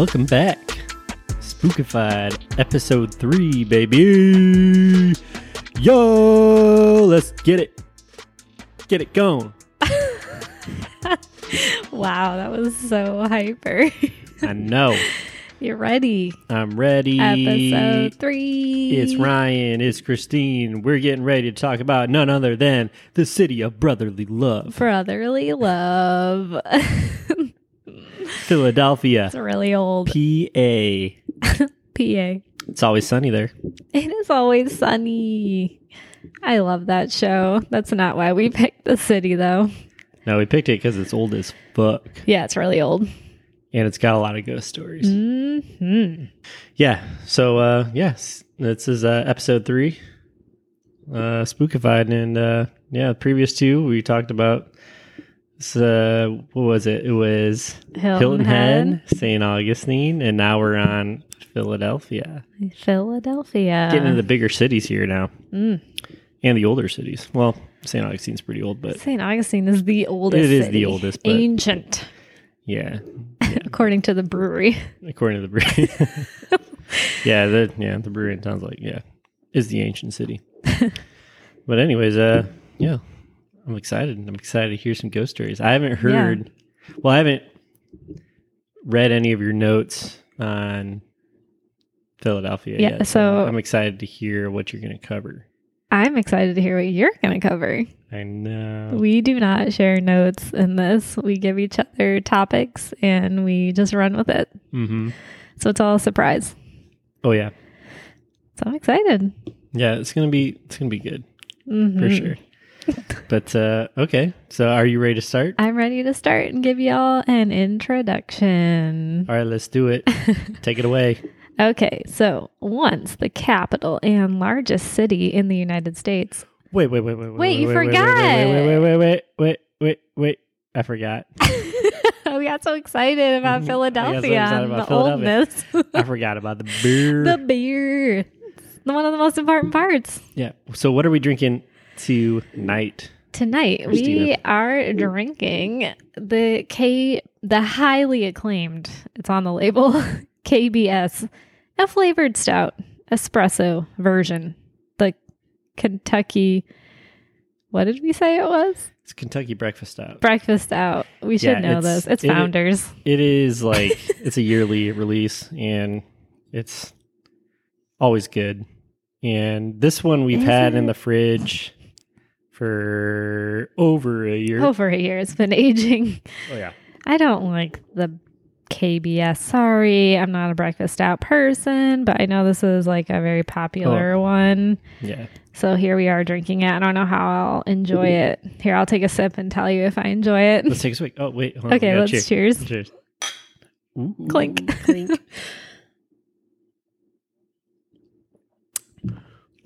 Welcome back. Spookified episode 3, baby. Yo, let's get it. Get it going. Wow, that was so hyper. I know. You're ready. I'm ready. Episode three. It's Ryan, it's Christine. We're getting ready to talk about none other than the city of brotherly love, Brotherly love. Philadelphia, it's really old. PA. PA. It's always sunny there. It is always sunny. I love that show. That's not why we picked the city, though. No, we picked it because it's old as fuck. Yeah, it's really old. And it's got a lot of ghost stories. hmm Yeah. So uh yes, this is uh episode three. Uh spookified and uh yeah, previous two we talked about uh what was it? It was Hilton Head, St. Augustine, and now we're on Philadelphia. Philadelphia. Getting into the bigger cities here now. Mm. And the older cities. Well, St. Augustine's pretty old, but St. Augustine is the oldest. It is the oldest, Ancient, yeah, according to the brewery. according to the brewery. yeah, the yeah, the brewery in town's like, yeah, is the ancient city. but anyways, uh yeah. I'm excited. I'm excited to hear some ghost stories. I haven't heard well, I haven't read any of your notes on Philadelphia Yeah, yet. so- I'm excited to hear what you're gonna cover. I'm excited to hear what you're going to cover. I know. We do not share notes in this. We give each other topics and we just run with it. mm-hmm. So it's all a surprise. Oh yeah. So I'm excited. Yeah, it's gonna be it's gonna be good Mhm. for sure. But uh okay. So are you ready to start? I'm ready to start and give y'all an introduction. All right, let's do it. Take it away. Okay, so once the capital and largest city in the United States. Wait, wait, wait, wait, Wait, you wait, forgot. Wait, wait, wait, wait, wait, wait, wait, wait. I forgot. we got so excited about Mhm. I got so Philadelphia excited about the Philadelphia. oldness. I forgot about the beer. the beer. It's one of the most important parts. yeah. So what are we drinking tonight? Tonight we are drinking the K the highly acclaimed, it's on the label, KBS, a flavored stout, espresso version. The Kentucky what did we say it was? It's Kentucky Breakfast Stout. Breakfast stout. We should Yeah, know it's- this. It's it- founders. It is like it's a yearly release, and it's always good. And this one we've Is had in the fridge for over a year. Over a year it's been aging. oh yeah. I don't like the KBS. Sorry, I'm not a breakfast out person, but I know this is like a very popular Oh. one. Yeah. So here we are drinking it. I don't know how I'll enjoy it. Here, I'll take a sip and tell you if I enjoy it. Let's take a swig. Oh wait. hold on, Okay, we let's cheers. cheers. Cheers. Ooh, Clink. clink.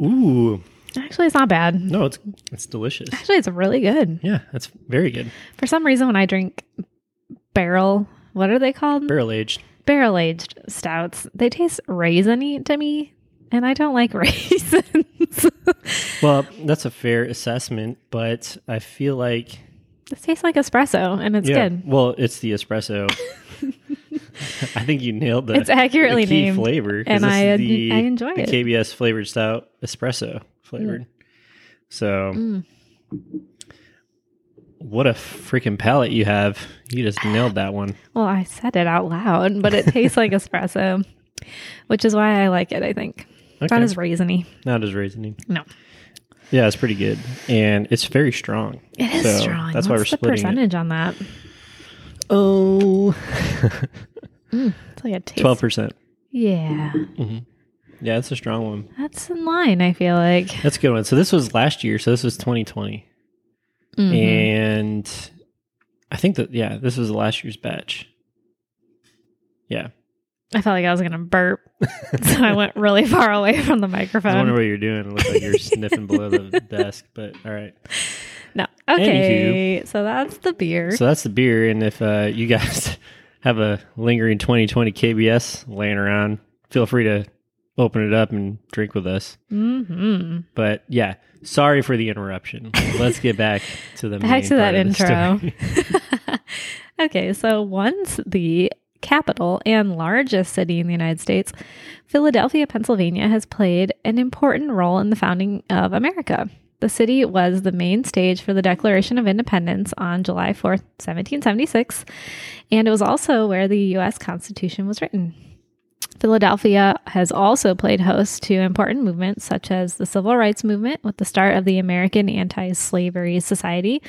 Ooh, Actually, it's not bad. no, it's it's delicious. Actually, it's really good. Yeah, that's very good. For some reason, when I drink barrel, what are they called? Barrel aged. Barrel aged stouts, they taste raisiny to me, and I don't like raisins. Well, that's a fair assessment, but I feel like this tastes like espresso, and it's yeah. good. Well, it's the espresso. I think you nailed that. It's accurately the key named, flavor, and I the, I enjoy the it. KBS flavored stout espresso flavored. So, Mm. what a freaking palate you have! You just nailed that one. Well, I said it out loud, but it tastes like espresso, which is why I like it. I think it's Okay. not as raisiny. Not as raisiny. No. Yeah, it's pretty good, and it's very strong. It is So, strong. That's why we're What's the splitting it. percentage on that? Oh, It's like a taste. twelve percent. Yeah, Yeah, that's a strong one. that's in line. I feel like. That's a good one. So this was last year. So this was 2020, Mhm. and I think that yeah, this was last year's batch. Yeah, I felt like I was gonna burp, so I went really far away from the microphone. I was microphone. wondering what you're doing. It looks like you're sniffing below the desk, but all right. no, okay. So that's the beer. So that's the beer, and if uh, you guys have a lingering 2020 KBS laying around, feel free to open it up and drink with us. hmm But yeah, sorry for the interruption. Let's get back to the Back to that part of the intro. okay, so once the capital and largest city in the United States, Philadelphia, Pennsylvania has played an important role in the founding of America. The city was the main stage for the Declaration of Independence on July 4th, 1776, and it was also where the U.S. Constitution was written. Philadelphia has also played host to important movements such as the Civil Rights Movement with the start of the American Anti Slavery Society,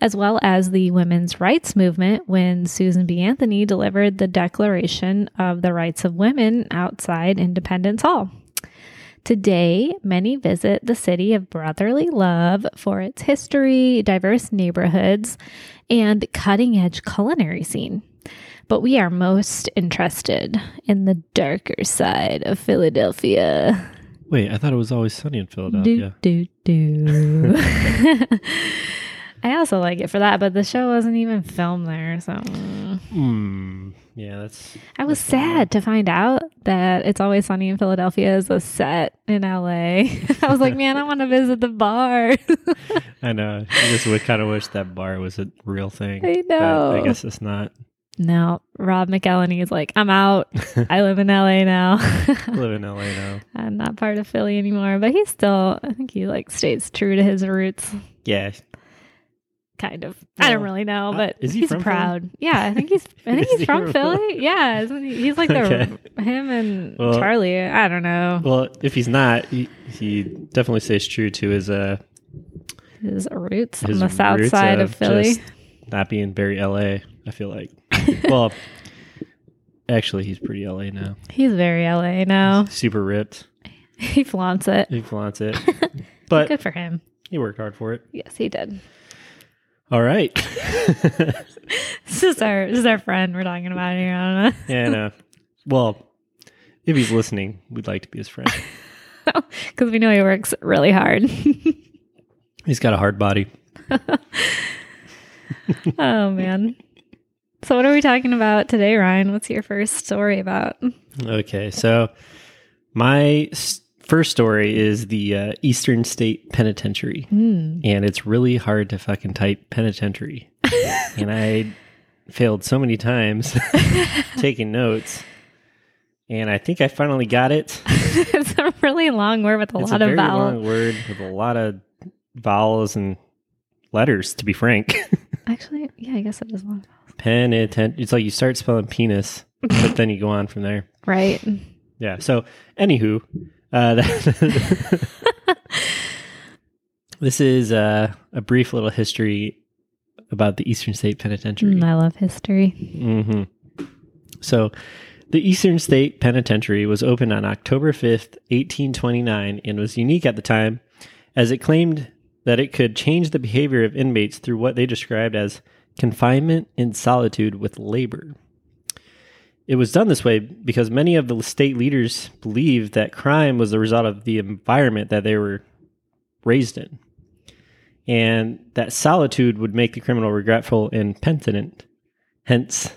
as well as the Women's Rights Movement when Susan B. Anthony delivered the Declaration of the Rights of Women outside Independence Hall. Today, many visit the city of brotherly love for its history, diverse neighborhoods, and cutting edge culinary scene. But we are most interested in the darker side of Philadelphia. Wait, I thought it was always sunny in Philadelphia. Do, do, do. I also like it for that, but the show wasn't even filmed there. So mm. Yeah, that's. I was That's sad to find out that It's Always Sunny in Philadelphia is a set in LA. I was like, man, I want to visit the bar. I know. I just would kind of wish that bar was a real thing. I know. I guess it's not. no, Rob McElhenney is like, I'm out. I live in LA now. I live in LA now. I'm not part of Philly anymore, but he still, I think he like stays true to his roots. Yeah. Kind of. I don't really know, uh, but he he's from Philly? proud. Yeah, I think he's. I think he's he from Philly. Yeah, isn't he? he's like the Okay. him and Well- Charlie. I don't know Well, if he's not, he, he definitely stays true to his uh his roots his on the south side of Philly. just not being very LA. I feel like. well, actually, he's pretty LA now. He's very LA now. Super ripped. He flaunts it. He flaunts it, but Good for him. he worked hard for it. Yes, he did. All right. This is our this is our friend we're talking about here. I don't and uh, well, if he's listening, we'd like to be his friend. because we know he works really hard. He's got a hard body. oh man. So what are we talking about today, Ryan? What's your first story about? Okay, so my s- first story is the uh, Eastern State Penitentiary, Hmm. and it's really hard to fucking type penitentiary, and I failed so many times taking notes, and I think I finally got it. it's a really long word with a it's lot a of vowels. long word with a lot of vowels and letters. To be frank, Actually, yeah, I guess it is long. penitent. It's like you start spelling penis, but then you go on from there. Right. Yeah. So, anywho, uh, that- this is uh, a brief little history about the Eastern State Penitentiary. Mm, I love history. hmm So, the Eastern State Penitentiary was opened on October 5th, 1829, and was unique at the time as it claimed that it could change the behavior of inmates through what they described as confinement in solitude with labor. It was done this way because many of the state leaders believed that crime was the result of the environment that they were raised in, and that solitude would make the criminal regretful and penitent. Hence,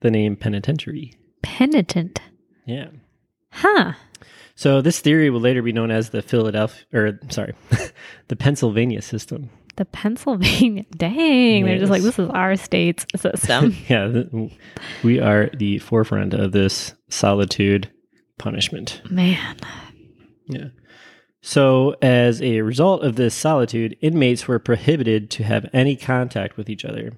the name penitentiary. Penitent. Yeah. Huh. So this theory would later be known as the Philadelphia, or sorry, the Pennsylvania system. The Pennsylvania. Dang. They're just like, this is our state's system. yeah, th- we are the forefront of this solitude punishment. Man. Yeah. So, as a result of this solitude, inmates were prohibited to have any contact with each other.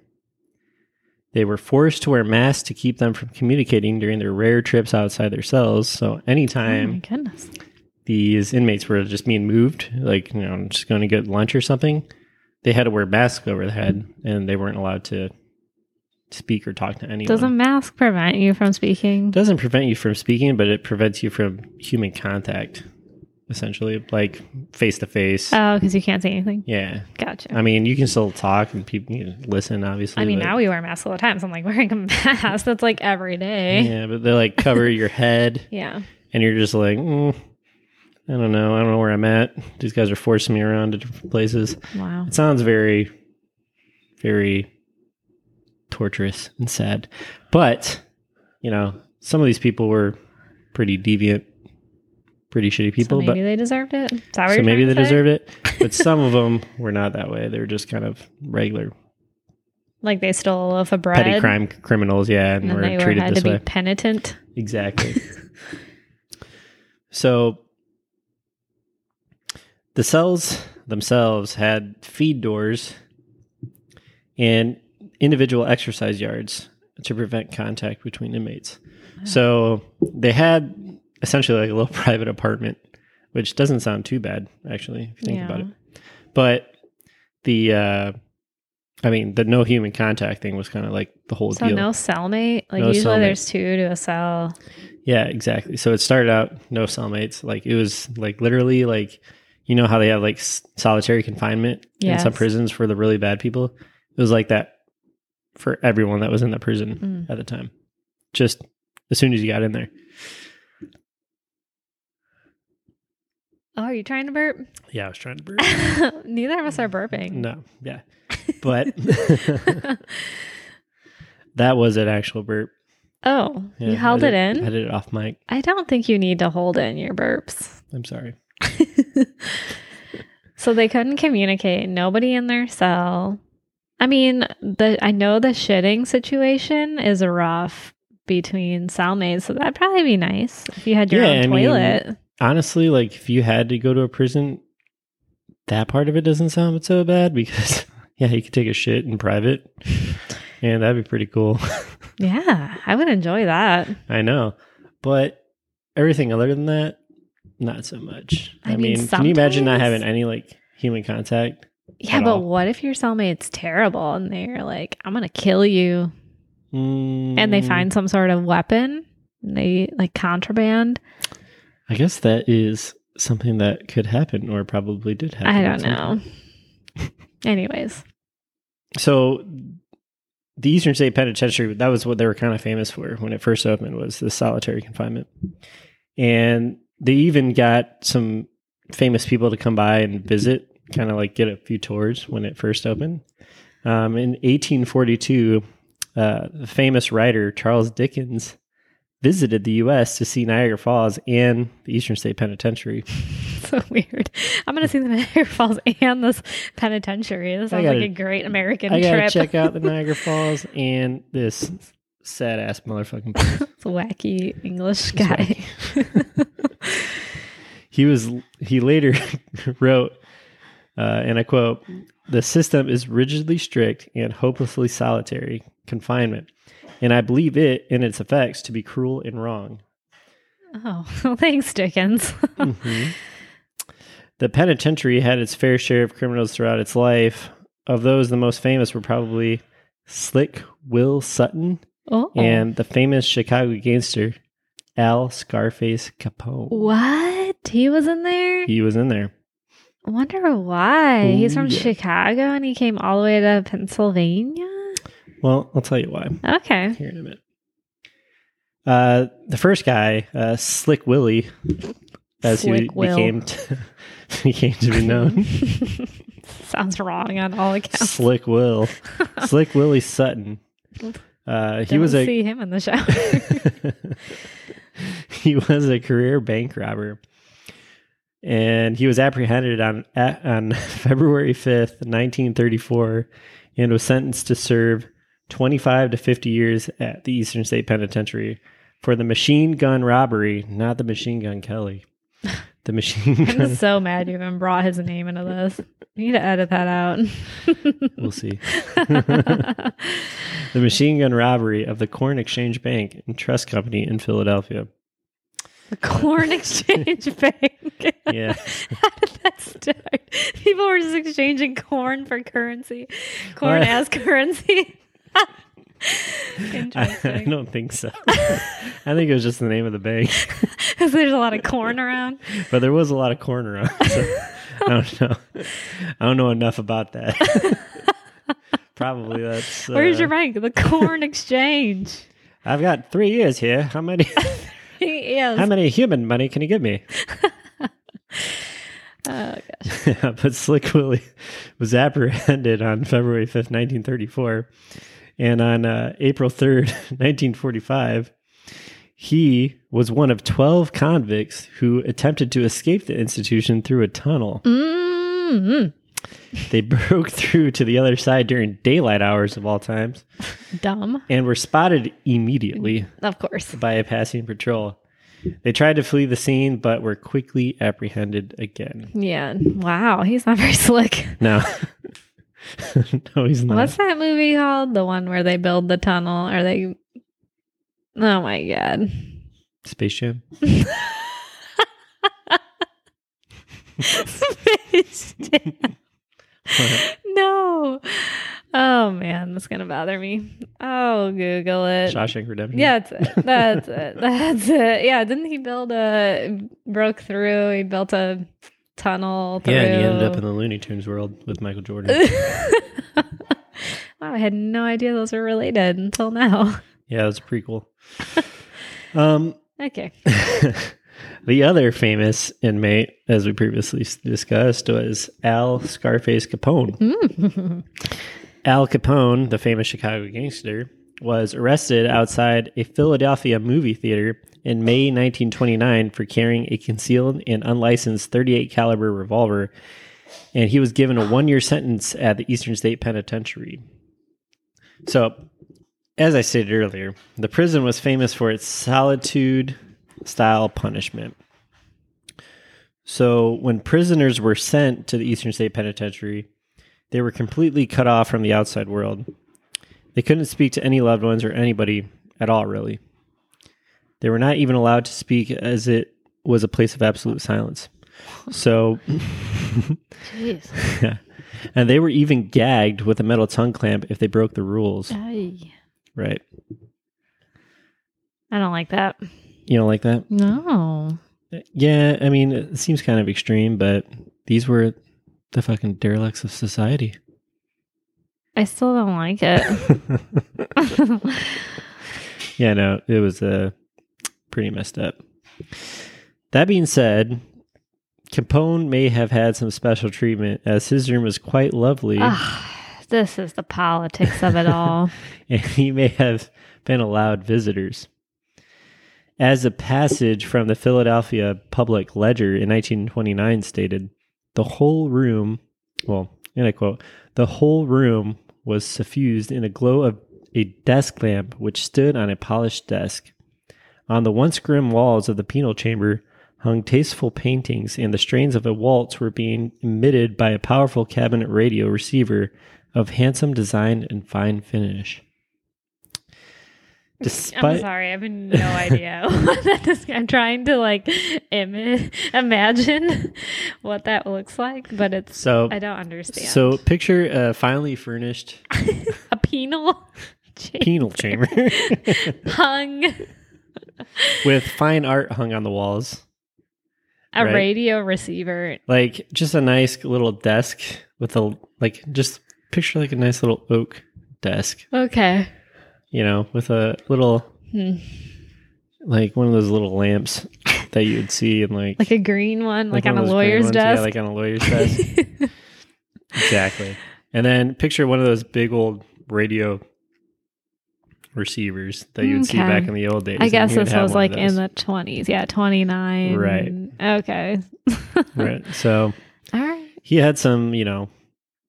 They were forced to wear masks to keep them from communicating during their rare trips outside their cells. So, Oh anytime goodness. these inmates were just being moved, like, you know, I'm just going to get lunch or something, they had to wear masks over their head and they weren't allowed to speak or talk to anyone. Does a mask prevent you from speaking? doesn't prevent you from speaking, but it prevents you from human contact, essentially, like face to face. Oh, because you can't say anything. Yeah, Gotcha. I mean, you can still talk and people can listen, obviously. I mean, but- now we wear masks all the time. So I'm like wearing a mask. That's like every day. yeah, but they like cover your head, Yeah. and you're just like, mm, I don't know, I don't know where I'm at. These guys are forcing me around to different places. Wow. It sounds very, very torturous and sad, but you know, some of these people were pretty deviant, pretty shitty people, so but maybe they deserved it. Is that what so maybe they say? deserved it. But some of them were not that way. They were just kind of regular Like they stole a loaf of bread. petty crime criminals, yeah, and, And were they were, treated had this to way. be penitent. Exactly. so the cells themselves had feed doors and individual exercise yards to prevent contact between inmates. So they had essentially like a little private apartment, which doesn't sound too bad actually if you think about it. But the uh I mean, the no human contact thing was kind of like the whole So deal. no cellmate. Like No usually cellmate. there's two to a cell. Yeah, exactly. So it started out no cellmates. Like it was like literally like you know how they have like solitary confinement in some prisons for the really bad people. It was like that for everyone that was in the prison Mm. at the time. Just as soon as you got in there. Oh, are you trying to burp? Yeah, I was trying to burp. Neither of us are burping. no, yeah, but that was an actual burp. Oh, Yeah, you held it in? I did it off mic. I don't think you need to hold in your burps. I'm sorry. so they couldn't communicate. Nobody in their cell. I mean, the I know the shitting situation is rough between cellmates, so that'd probably be nice if you had your Yeah, own I mean, toilet. honestly, like if you had to go to a prison, that part of it doesn't sound so bad because yeah, you could take a shit in private, and that'd be pretty cool. yeah, I would enjoy that. I know, but everything other than that, not so much. I I, mean, mean, can you imagine not having any like human contact? Yeah, but all. what if your cellmate's terrible and they're like, "I'm gonna kill you," and they Mm, find some sort of weapon, and they like contraband? I guess that is something that could happen, or probably did happen. I don't know. Anyways, So the Eastern State Penitentiary, that was what they were kind of famous for when it first opened was the solitary confinement. And they even got some famous people to come by and visit, kind of like get a few tours when it first opened. Um, in 1842, uh, the famous writer Charles Dickens visited the U.S. to see Niagara Falls and the Eastern State Penitentiary. so weird. I'm gonna see the Niagara Falls and this penitentiary. This sounds gotta- like a great American I gotta trip. check out the Niagara Falls and this sad ass motherfucking. Wacky English guy. he was he later wrote uh, and i quote the system is rigidly strict and hopelessly solitary confinement and i believe it and its effects to be cruel and wrong oh, well, thanks, Dickens. Mhm. the penitentiary had its fair share of criminals throughout its life of those the most famous were probably slick will sutton oh, and the famous chicago gangster al scarface capone what? He was in there. he was in there I wonder why. He's from yeah. Chicago and he came all the way to Pennsylvania. Well, I'll tell you why Okay. here in a minute. Uh, the first guy, uh, Slick Willie, as he Will. became to, became to be known, Sounds wrong on all accounts. Slick Will, Slick Willie Sutton. Uh, he was a see him in the shower. he was a career bank robber, and he was apprehended on on February fifth, nineteen thirty four, and was sentenced to serve twenty five to fifty years at the Eastern State Penitentiary for the machine gun robbery, not the machine gun Kelly. The machine I'm so mad you even brought his name into this. You need to edit that out. We'll see. the machine gun robbery of the Corn Exchange Bank and Trust Company in Philadelphia. the Corn Exchange Bank. Yeah. How did that start? People were just exchanging corn for currency, corn as currency. I, I don't think so. I think it was just the name of the bank, Because there's a lot of corn around. but there was a lot of corn around. So I don't know. I don't know enough about that. Probably that's. Uh, Where's your bank? The Corn Exchange. I've got three years here. How many? How many human money can you give me? Oh, gosh. but Slick Willie was apprehended on February 5th, 1934. And on uh, April 3rd, 1945, he was one of 12 convicts who attempted to escape the institution through a tunnel. mm They broke through to the other side during daylight hours of all times Dumb. and were spotted immediately Of course. by a passing patrol. They tried to flee the scene, but were quickly apprehended again. Yeah. Wow. He's not very slick. No, no, he's not. What's that movie called? The one where they build the tunnel? Are they? Oh my god! Space Jam. Space Jam. no. Oh man, that's gonna bother me. Oh, Google it. Shawshank Redemption. Yeah, that's it. That's it. That's it. Yeah, didn't he build a broke through? He built a tunnel through. yeah, and he ended up in the Looney Tunes world with Michael Jordan. wow, I had no idea those were related until now. yeah, it was a prequel. Um, Okay. the other famous inmate, as we previously discussed, was Al Scarface Capone. Mm. Al Capone, the famous Chicago gangster, was arrested outside a Philadelphia movie theater in May 1929 for carrying a concealed and unlicensed 38 caliber revolver, and he was given a one-year sentence at the Eastern State Penitentiary. So, as I stated earlier, the prison was famous for its solitude style punishment. So, when prisoners were sent to the Eastern State Penitentiary, they were completely cut off from the outside world. They couldn't speak to any loved ones or anybody at all, really. They were not even allowed to speak as it was a place of absolute silence. So, Jeez. and they were even gagged with a metal tongue clamp if they broke the rules. Ay. Right. I don't like that. You don't like that? No. Yeah, I mean, it seems kind of extreme, but these were the fucking derelicts of society. I still don't like it. yeah, no, it was uh, pretty messed up. That being said, Capone may have had some special treatment as his room was quite lovely Ah, this is the politics of it all. and he may have been allowed visitors. As a passage from the Philadelphia Public Ledger in 1929 stated, the whole room, well, and I quote, the whole room was suffused in a glow of a desk lamp which stood on a polished desk. On the once grim walls of the penal chamber hung tasteful paintings, and the strains of a waltz were being emitted by a powerful cabinet radio receiver of handsome design and fine finish. I'm sorry, I have no idea. what that is. I'm trying to like Im- imagine what that looks like, but it's so I don't understand. so picture a finely furnished a penal chamber penal chamber hung with fine art hung on the walls. a Right. radio receiver. Like just a nice little desk with a like just picture like a nice little oak desk, Okay. you know, with a little Hmm. like one of those little lamps that you would see in like Like a green one, like, one on a lawyer's desk. Yeah, like on a lawyer's desk. exactly. And then picture one of those big old radio receivers that you would see back in the old days. I guess this was like in the 20s. Yeah, 29. Right. Okay. right. So All right. he had some, you know,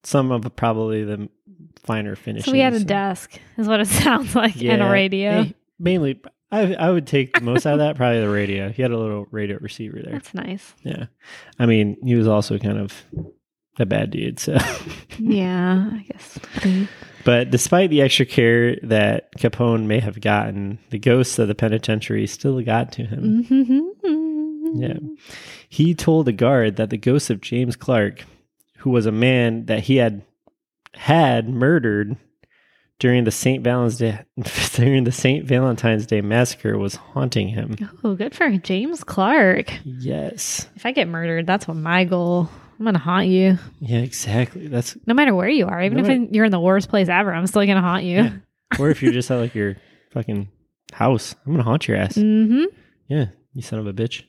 some of probably the finer finishes. So we had a desk, is what it sounds like, and a radio. eh, mainly, I I would take the most out of that probably the radio. He had a little radio receiver there. That's nice. Yeah, I mean, he was also kind of a bad dude. So, Yeah, I guess. but despite the extra care that Capone may have gotten, the ghosts of the penitentiary still got to him. Mm-hmm. Yeah. He told a guard that the ghost of James Clark, who was a man that he had had murdered during the St. Valentine's Day during the St. Valentine's Day massacre was haunting him. Oh, good for James Clark. Yes. If I get murdered, that's what my goal. I'm gonna haunt you, Yeah, exactly. That's no matter where you are. Even No if matter- you're in the worst place ever, I'm still gonna haunt you. Yeah. or if you're just at like your fucking house, I'm gonna haunt your ass. Mm-hmm. Yeah, you son of a bitch.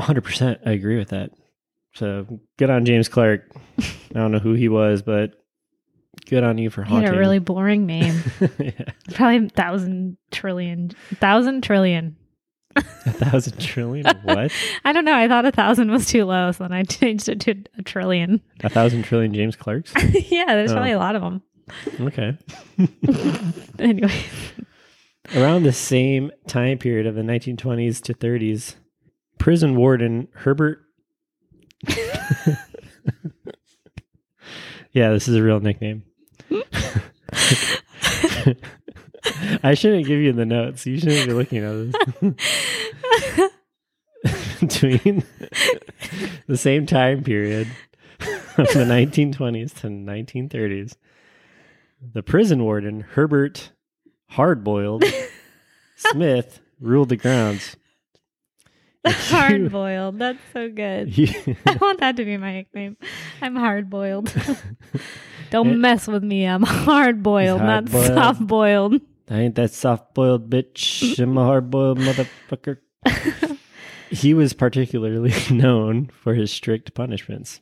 100%. I agree with that. So good on James Clark. I don't know who he was, but good on you for He had haunting. a really boring name. yeah. Probably thousand trillion, thousand trillion. A thousand trillion? What? I don't know. I thought a thousand was too low, so then I changed it to a trillion. A thousand trillion James Clarks? yeah, there's Oh. probably a lot of them. Okay. Anyway, Around the same time period of the 1920s to 30s, prison warden Herbert. yeah, this is a real nickname. I shouldn't give you the notes. You shouldn't be looking at this. Between the same time period of the 1920s to 1930s, the prison warden Herbert Hardboiled Smith ruled the grounds. hard boiled. That's so good. I want that to be my nickname. I'm hard boiled. Don't mess with me. I'm hard boiled, not soft boiled. I ain't that soft boiled bitch. I'm a hard boiled motherfucker. he was particularly known for his strict punishments.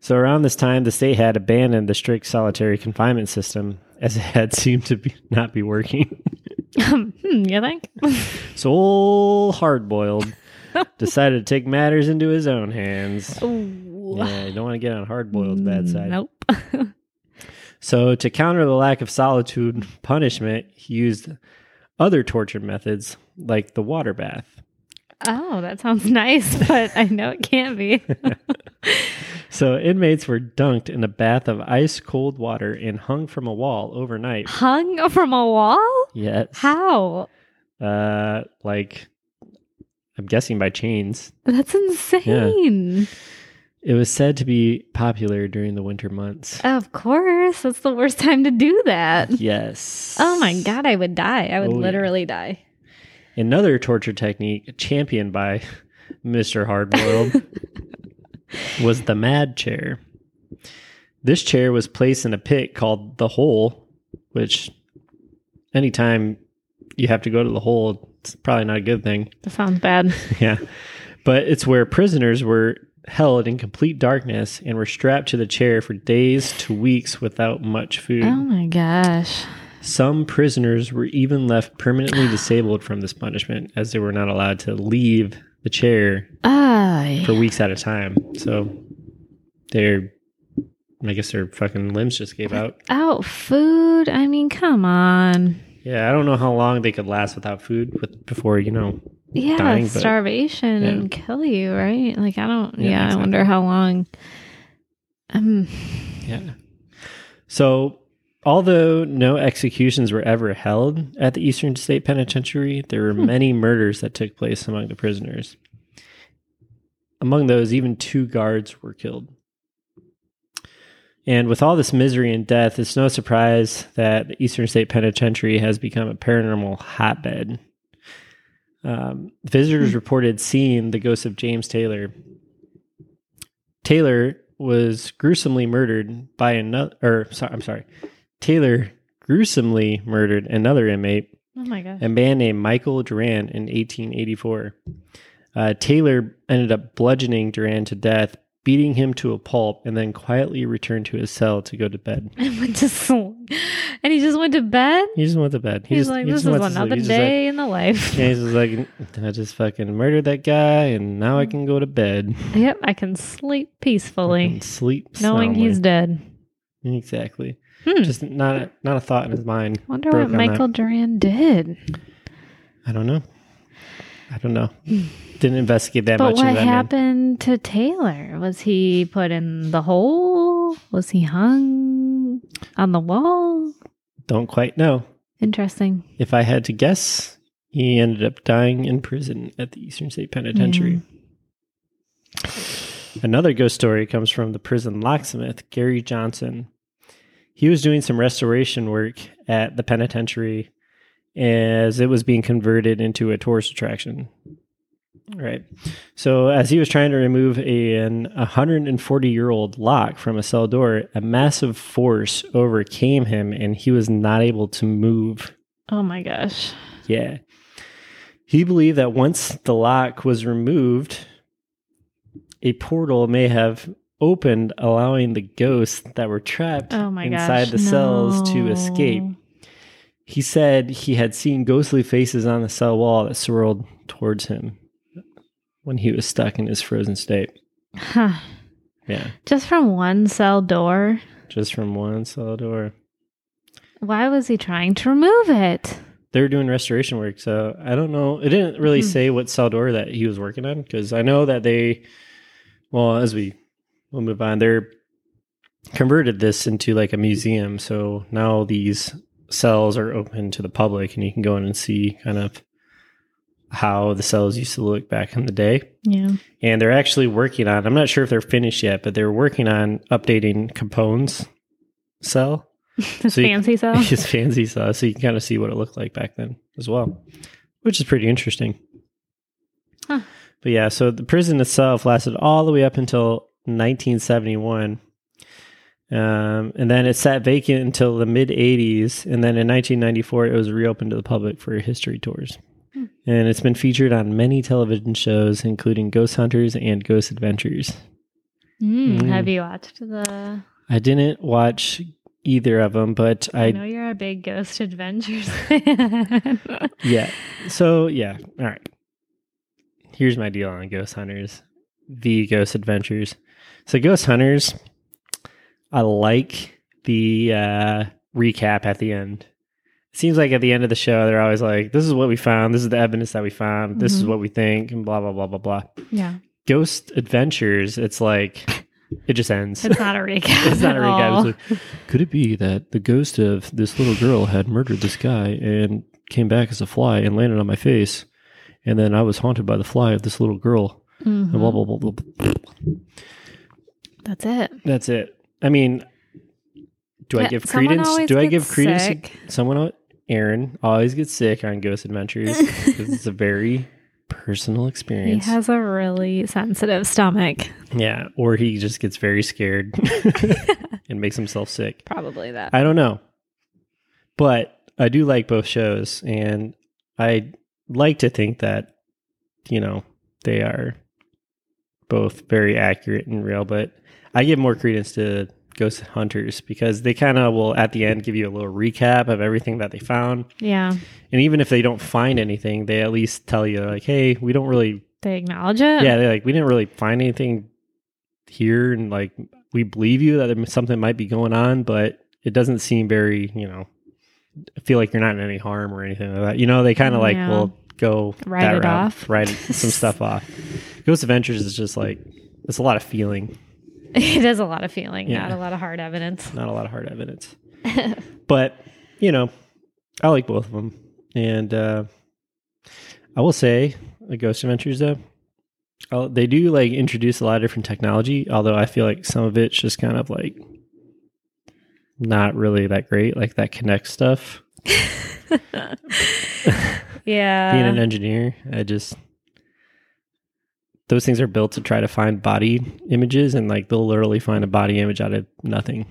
So around this time, the state had abandoned the strict solitary confinement system as it had seemed to be, not be working. hmm, you think? So old hard boiled decided to take matters into his own hands. Ooh. Yeah, you don't want to get on hard boiled's bad side. Nope. So, to counter the lack of solitude punishment, he used other torture methods like the water bath. oh, that sounds nice, but I know it can't be. So, inmates were dunked in a bath of ice cold water and hung from a wall overnight. Hung from a wall? Yes. How? Uh, like, I'm guessing by chains. That's insane. It was said to be popular during the winter months. Of course. That's the worst time to do that. Yes. Oh my God, I would die. I would Oh, yeah. literally die. Another torture technique championed by Mr. Hardboiled was the mad chair. This chair was placed in a pit called the hole, which anytime you have to go to the hole, it's probably not a good thing. That sounds bad. yeah. But it's where prisoners were held in complete darkness and were strapped to the chair for days to weeks without much food. Oh my gosh. Some prisoners were even left permanently disabled from this punishment as they were not allowed to leave the chair for weeks at a time. So their I guess their fucking limbs just gave out. out food. I mean, come on. Yeah, I don't know how long they could last without food with, before, you know. Yeah, Dying, but- starvation yeah. and kill you, right? Like I don't. Yeah, Yeah, I wonder how long. Um. Yeah. So although no executions were ever held at the Eastern State Penitentiary, there were Hmm. many murders that took place among the prisoners. Among those, even two guards were killed. And with all this misery and death, it's no surprise that the Eastern State Penitentiary has become a paranormal hotbed. Um, visitors reported seeing the ghost of James Taylor. Taylor was gruesomely murdered by another, or sorry, I'm sorry, Taylor gruesomely murdered another inmate, Oh my gosh. a man named Michael Duran, in 1884. Uh, Taylor ended up bludgeoning Duran to death, beating him to a pulp, and then quietly returned to his cell to go to bed. I went to sleep, and he just went to bed. He just went to bed. He He's just, like, he "This just is went to sleep. another just like- day in the life." yeah, he's like, I just fucking murdered that guy, and now I can go to bed. Yep, I can sleep peacefully, can sleep knowing soundly. he's dead. exactly. Hmm. Just not a, not a thought in his mind. Wonder what on that. Michael Duran did. I don't know. I don't know. Didn't investigate that But much what that man. happened to Taylor? Was he put in the hole? Was he hung on the wall? Don't quite know. Interesting. If I had to guess, he ended up dying in prison at the Eastern State Penitentiary. Hmm. Another ghost story comes from the prison locksmith, Gary Johnson. He was doing some restoration work at the penitentiary as it was being converted into a tourist attraction. Right. So, as he was trying to remove a, an 140 year old lock from a cell door, a massive force overcame him and he was not able to move Oh my gosh. yeah. He believed that once the lock was removed, a portal may have opened, allowing the ghosts that were trapped Oh inside gosh. the cells to escape. he said he had seen ghostly faces on the cell wall that swirled towards him when he was stuck in his frozen state. Huh. Yeah, Just from one cell door. just from one cell door. Why was he trying to remove it? They were doing restoration work, so I don't know. It didn't really Mhm. say what cell door that he was working on because I know that they, well, as we we'll move on, they're converted this into like a museum. So now these cells are open to the public, and you can go in and see kind of how the cells used to look back in the day. Yeah. and they're actually working on i'm not sure if they're finished yet but they're working on updating capone's cell His So you- fancy cell. his fancy cell so you can kind of see what it looked like back then as well which is pretty interesting Huh. but yeah so the prison itself lasted all the way up until 1971 um, and then it sat vacant until the mid 80s and then in 1994 it was reopened to the public for history tours Hmm. and it's been featured on many television shows including ghost hunters and ghost adventures Mm, Mm. Have you watched the? I didn't watch either of them, but I, I, know you're a big Ghost Adventures fan. yeah. So yeah, all right. Here's my deal on Ghost Hunters, the Ghost Adventures. So Ghost Hunters, I like the uh, recap at the end. It seems like at the end of the show, they're always like, "This is what we found. This is the evidence that we found. This is Mhm. what we think," and blah blah blah blah blah. yeah, Ghost Adventures, it's like it just ends. it's not a recap. it's not a at recap. It's like, could it be that the ghost of this little girl had murdered this guy and came back as a fly and landed on my face? And then I was haunted by the fly of this little girl. And blah, blah, blah, blah, blah. That's it. That's it. I mean, do I give credence? Do I give credence? to- sick. Someone, al- Aaron, always gets sick on Ghost Adventures because it's a very personal experience. He has a really sensitive stomach. yeah. Or he just gets very scared and makes himself sick. Probably that. I don't know. But I do like both shows and I like to think that you know, they are both very accurate and real, but I give more credence to Ghost Hunters because they kind of will at the end give you a little recap of everything that they found. yeah, And even if they don't find anything, they at least tell you like, "Hey, we don't really they acknowledge it. yeah, they're like we didn't really find anything here and like we believe you that something might be going on, but it doesn't seem very, you know, I feel like you're not in any harm or anything like that. You know, they kind of like Yeah. will go Write that it route, off. write some stuff off. Ghost Adventures is just like it's a lot of feeling, it is a lot of feeling, Yeah. not a lot of hard evidence. not a lot of hard evidence. but you know, I like both of them, and uh, I will say, the Ghost Adventures though, uh, they do like introduce a lot of different technology. Although I feel like some of it's just kind of like not really that great, like that Kinect stuff. yeah, Being an engineer, I just those things are built to try to find body images, and like they'll literally find a body image out of nothing.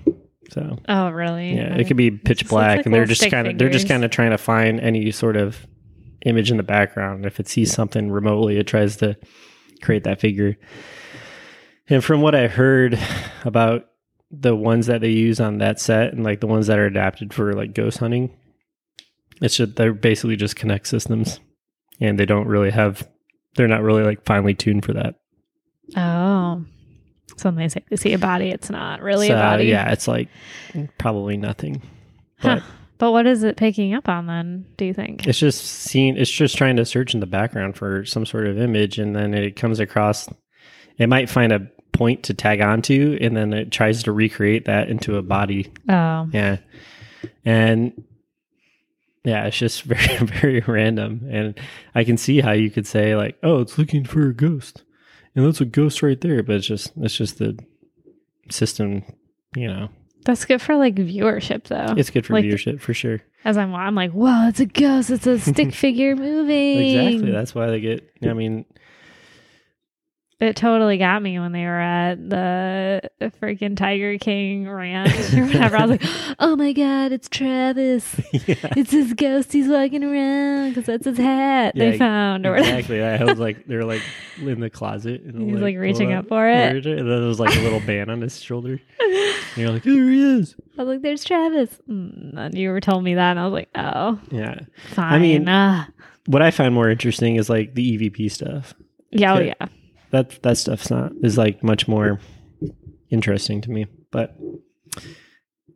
So oh, really? Yeah, it could be pitch black, like and they're just kind of they're just kind of trying to find any sort of image in the background. If it sees something remotely, it tries to create that figure. And from what I heard about the ones that they use on that set, and like the ones that are adapted for like ghost hunting, it's just they're basically just Kinect systems, and they don't really have they're not really like finely tuned for that. Oh, so when they say they see a body, it's not really So, a body. yeah, it's like probably nothing. Huh. But But what is it picking up on then? Do you think? It's just seeing. It's just trying to search in the background for some sort of image, and then it comes across. It might find a point to tag onto, and then it tries to recreate that into a body. Oh, Yeah, and yeah, it's just very very random, and I can see how you could say like, "Oh, it's looking for a ghost," and that's a ghost right there. But it's just it's just the system, you know. that's good for like viewership though. It's good for Like- viewership for sure. As I'm, I'm like, whoa, it's a ghost. It's a stick figure moving. Exactly. That's why they get. I mean, it totally got me when they were at the freaking Tiger King ranch or whatever. I was like, oh my God, it's Travis. yeah. It's his ghost. He's walking around because that's his hat they found or. Exactly. I was like, they're like in the closet. And He's they'll, like reaching out- up for it. And then there was like a little band on his shoulder. And you're like, there he is. I was like, there's Travis. Mm, And you were telling me that, and I was like, oh, Yeah. fine. I mean- Ah. What I find more interesting is like the EVP stuff. yeah, oh, yeah. That that stuff's not is like much more interesting to me. But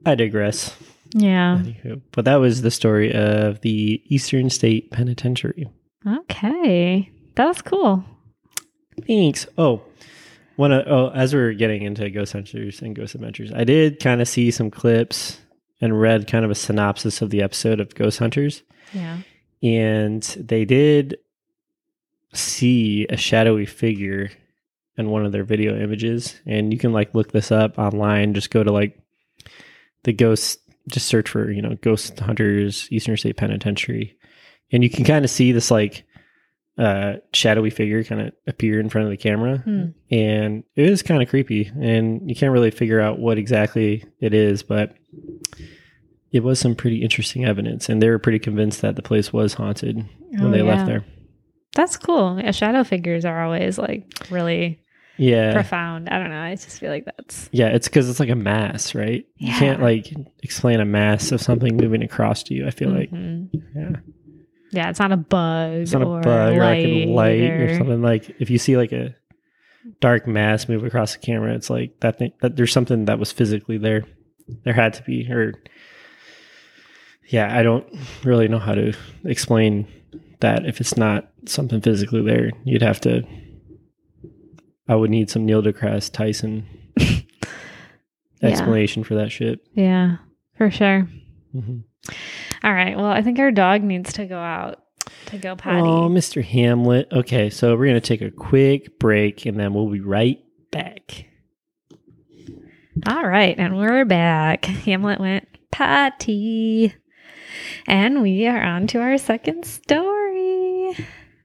I digress. Yeah. Anywho, But that was the story of the Eastern State Penitentiary. Okay. That was cool. Thanks. Oh, one of, oh, as we are getting into Ghost Hunters and Ghost Adventures, I did kind of see some clips and read kind of a synopsis of the episode of Ghost Hunters, Yeah. and they did see a shadowy figure in one of their video images, and you can like look this up online. Just go to like the ghost, just search for you know Ghost Hunters Eastern State Penitentiary, and you can kind of see this like uh shadowy figure kind of appear in front of the camera Hmm. and it is kind of creepy and you can't really figure out what exactly it is but it was some pretty interesting evidence and they were pretty convinced that the place was haunted when Oh, they yeah. left there That's cool. Yeah, shadow figures are always like really yeah profound. I don't know. I just feel like that's yeah it's because it's like a mass right you can't like explain a mass of something moving across to you i feel like Mhm. yeah yeah, it's not a bug. it's not a or bug or like a light or or- something like if you see like a dark mass move across the camera it's like that thing that there's something that was physically there there had to be or yeah i don't really know how to explain that if it's not something physically there you'd have to i would need some neil degrasse tyson Yeah. explanation for that shit Yeah, for sure. Mhm. All right. Well, I think our dog needs to go out to go potty. oh mr hamlet okay so we're gonna take a quick break and then we'll be right back All right, and we're back. Hamlet went potty. And we are on to our second story.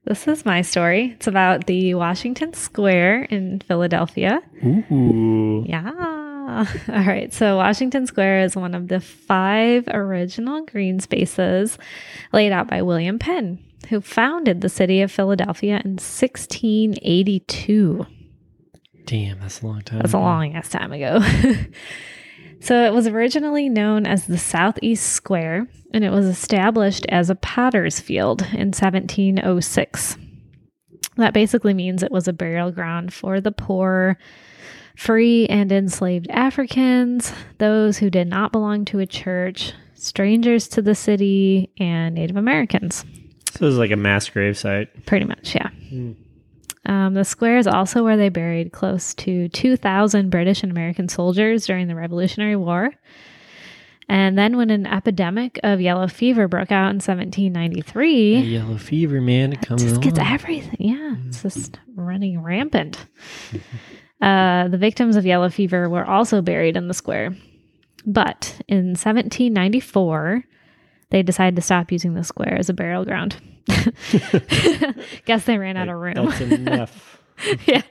This is my story. It's about the Washington Square in Philadelphia. Ooh. Yeah. All right. So, Washington Square is one of the five original green spaces laid out by William Penn, who founded the city of Philadelphia in 1682. Damn, that's a long time. That's a long ass time ago. so it was originally known as the Southeast Square, and it was established as a potter's field in 1706. That basically means it was a burial ground for the poor, free and enslaved Africans, those who did not belong to a church, strangers to the city, and Native Americans. So it was like a mass grave site. Pretty much, yeah. Mm. Um, the square is also where they buried close to 2,000 British and American soldiers during the Revolutionary War. And then, when an epidemic of yellow fever broke out in 1793, The yellow fever, man, it it comes just gets on. everything. Yeah, it's just running rampant. Uh, the victims of yellow fever were also buried in the square. But in 1794, they decided to stop using the square as a burial ground. Guess they ran out of room. That's enough. yeah.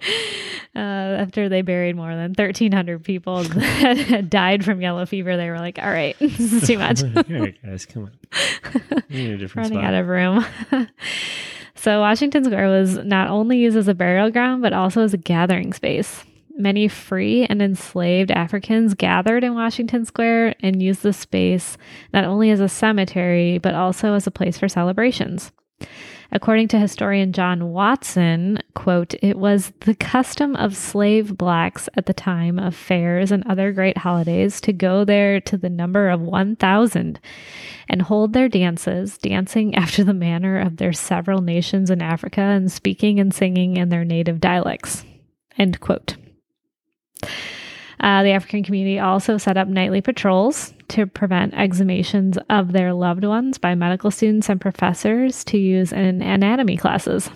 Uh, after they buried more than 1,300 people that had died from yellow fever, they were like, all right, this is too much. All right, guys, come on. Need a different Running spot. out of room. so, Washington Square was not only used as a burial ground, but also as a gathering space. Many free and enslaved Africans gathered in Washington Square and used the space not only as a cemetery, but also as a place for celebrations. According to historian John Watson, quote, it was the custom of slave blacks at the time of fairs and other great holidays to go there to the number of 1,000 and hold their dances, dancing after the manner of their several nations in Africa and speaking and singing in their native dialects, end quote. Uh, the African community also set up nightly patrols to prevent exhumations of their loved ones by medical students and professors to use in anatomy classes.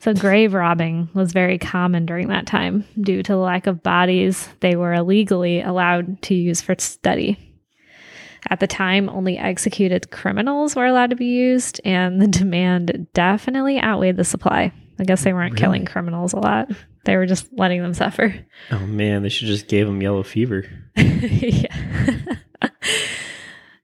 So, grave robbing was very common during that time. Due to the lack of bodies, they were illegally allowed to use for study. At the time, only executed criminals were allowed to be used, and the demand definitely outweighed the supply. I guess they weren't Really? killing criminals a lot. They were just letting them suffer. Oh man, they should just gave him yellow fever. yeah.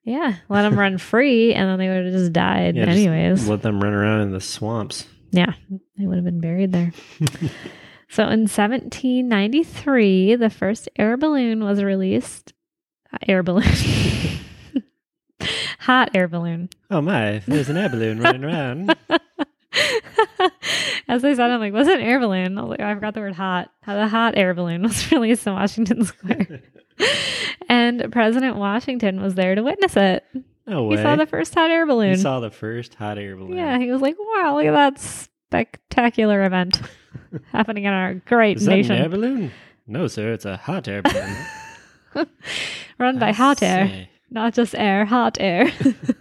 yeah. Let them run free and then they would have just died Yeah, just anyways. Let them run around in the swamps. Yeah, they would have been buried there. so in 1793, the first air balloon was released. Uh, Air balloon. Hot air balloon. Oh my, there's an air balloon running around. As I said, I'm like, what's an air balloon? I like, oh, I forgot the word hot. How the hot air balloon was released in Washington Square. and President Washington was there to witness it. No He saw the first hot air balloon. He saw the first hot air balloon. Yeah, he was like, wow, look at that spectacular event happening in our great Is that nation. an air balloon? No, sir, it's a hot air balloon. Run by I hot air, not just air, hot air.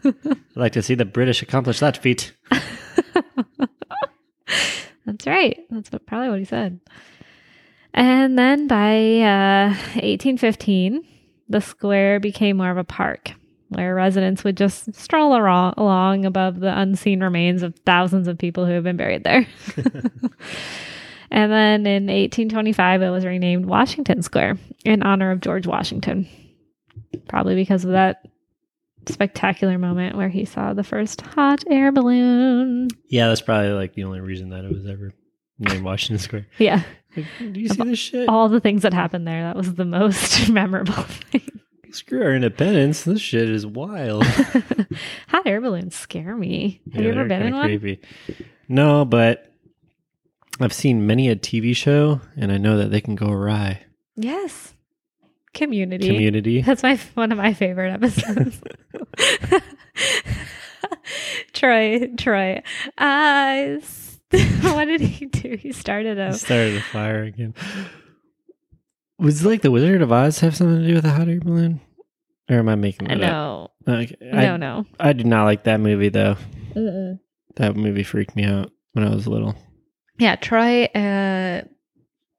I'd like to see the British accomplish that feat. That's right. That's what, probably what he said. And then by uh, 1815, the square became more of a park where residents would just stroll aro- along above the unseen remains of thousands of people who have been buried there. and then in 1825, it was renamed Washington Square in honor of George Washington, probably because of that spectacular moment where he saw the first hot air balloon. Yeah, that's probably like the only reason that it was ever named Washington Square. Yeah. Like, do you see this shit? all the things that happened there. That was the most memorable thing. Screw our independence. This shit is wild. Hot air balloons scare me. Have Yeah, you ever been in one? Creepy. No, but I've seen many a TV show, and I know that they can go awry. Yes. Community. Community. That's my one of my favorite episodes. Troy, Troy. Uh, what did he do? He started a started a fire again. Was like the Wizard of Oz have something to do with a hot air balloon? Or am I making that up? no, Okay, I, no, no. I did not like that movie though. Mm-mm. That movie freaked me out when I was little. Yeah, Troy uh,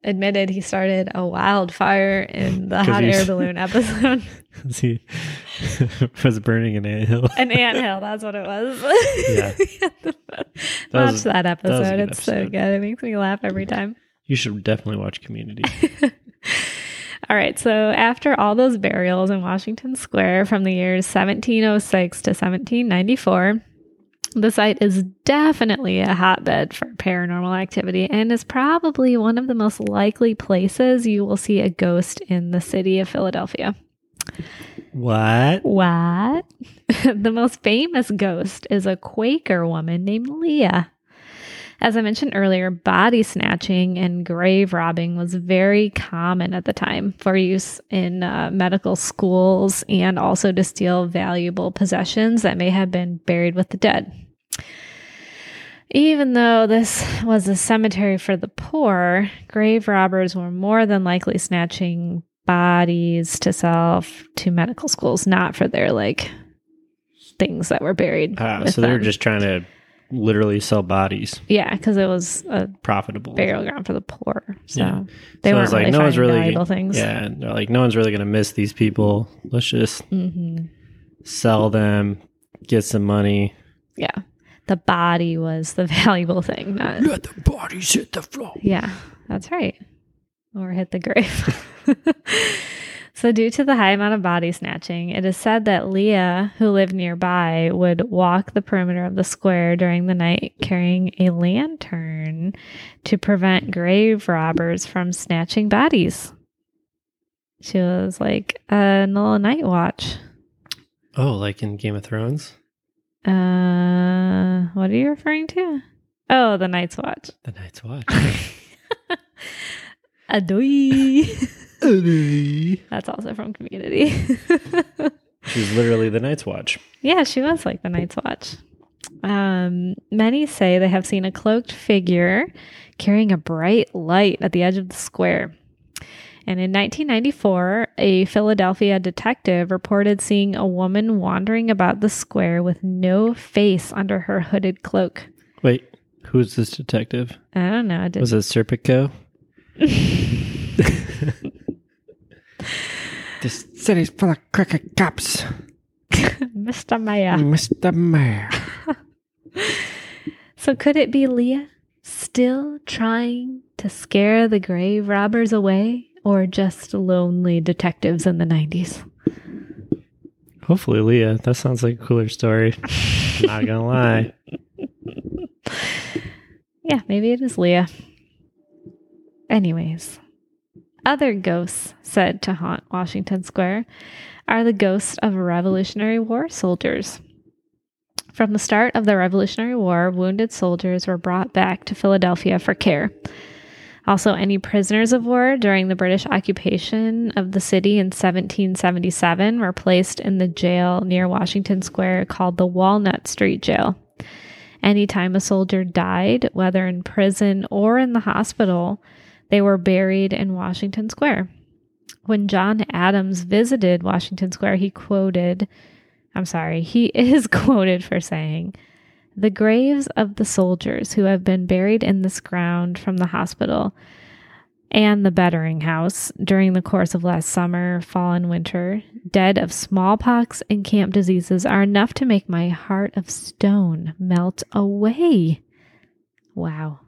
admitted he started a wildfire in the hot air balloon episode. he was burning an anthill. An anthill, that's what it was. Yeah. Watch was- that episode. good it's so good. It makes me laugh every time. You should definitely watch Community. All right. So after all those burials in Washington Square from the years 1706 to 1794, the site is definitely a hotbed for paranormal activity and is probably one of the most likely places you will see a ghost in the city of Philadelphia. what? What? the most famous ghost is a Quaker woman named Leah. As I mentioned earlier, body snatching and grave robbing was very common at the time for use in uh, medical schools and also to steal valuable possessions that may have been buried with the dead. Even though this was a cemetery for the poor, grave robbers were more than likely snatching bodies to sell to medical schools, not for their like things that were buried. Ah, so they're just trying to literally sell bodies, yeah, because it was a profitable. burial ground for the poor, so Yeah. they So weren't like, really no one's really- valuable things. Yeah, and they're like, no one's really gonna miss these people. Let's just hmm sell them, get some money. yeah. The body was the valuable thing, not Let the bodies hit the floor. Yeah, that's right. Or hit the grave. so, due to the high amount of body snatching, it is said that Leah, who lived nearby, would walk the perimeter of the square during the night carrying a lantern to prevent grave robbers from snatching bodies. She was like a little night watch. Oh, like in Game of Thrones, Uh, what are you referring to? Oh, the Night's Watch. the Night's Watch. Adoy. That's also from Community. She's literally the Night's Watch. yeah, she was like the Night's Watch. Um, many say they have seen a cloaked figure carrying a bright light at the edge of the square. And in 1994, a Philadelphia detective reported seeing a woman wandering about the square with no face under her hooded cloak. Wait, who's this detective? I don't know. It Was it Serpico? this city's full of crooked cops, Mr. Mayor. Mr. Mayor. So could it be Leah? Still trying to scare the grave robbers away, or just lonely detectives in the 90s? Hopefully, Leah. That sounds like a cooler story. Not gonna lie. Yeah, maybe it is Leah. Anyways, other ghosts said to haunt Washington Square are the ghosts of Revolutionary War soldiers. From the start of the Revolutionary War, wounded soldiers were brought back to Philadelphia for care. Also, any prisoners of war during the British occupation of the city in 1777 were placed in the jail near Washington Square called the Walnut Street Jail. Anytime a soldier died, whether in prison or in the hospital, they were buried in Washington Square. When John Adams visited Washington Square, he quoted, I'm sorry, he is quoted for saying, The graves of the soldiers who have been buried in this ground from the hospital and the Bettering House during the course of last summer, fall, and winter, dead of smallpox and camp diseases, are enough to make my heart of stone melt away. Wow.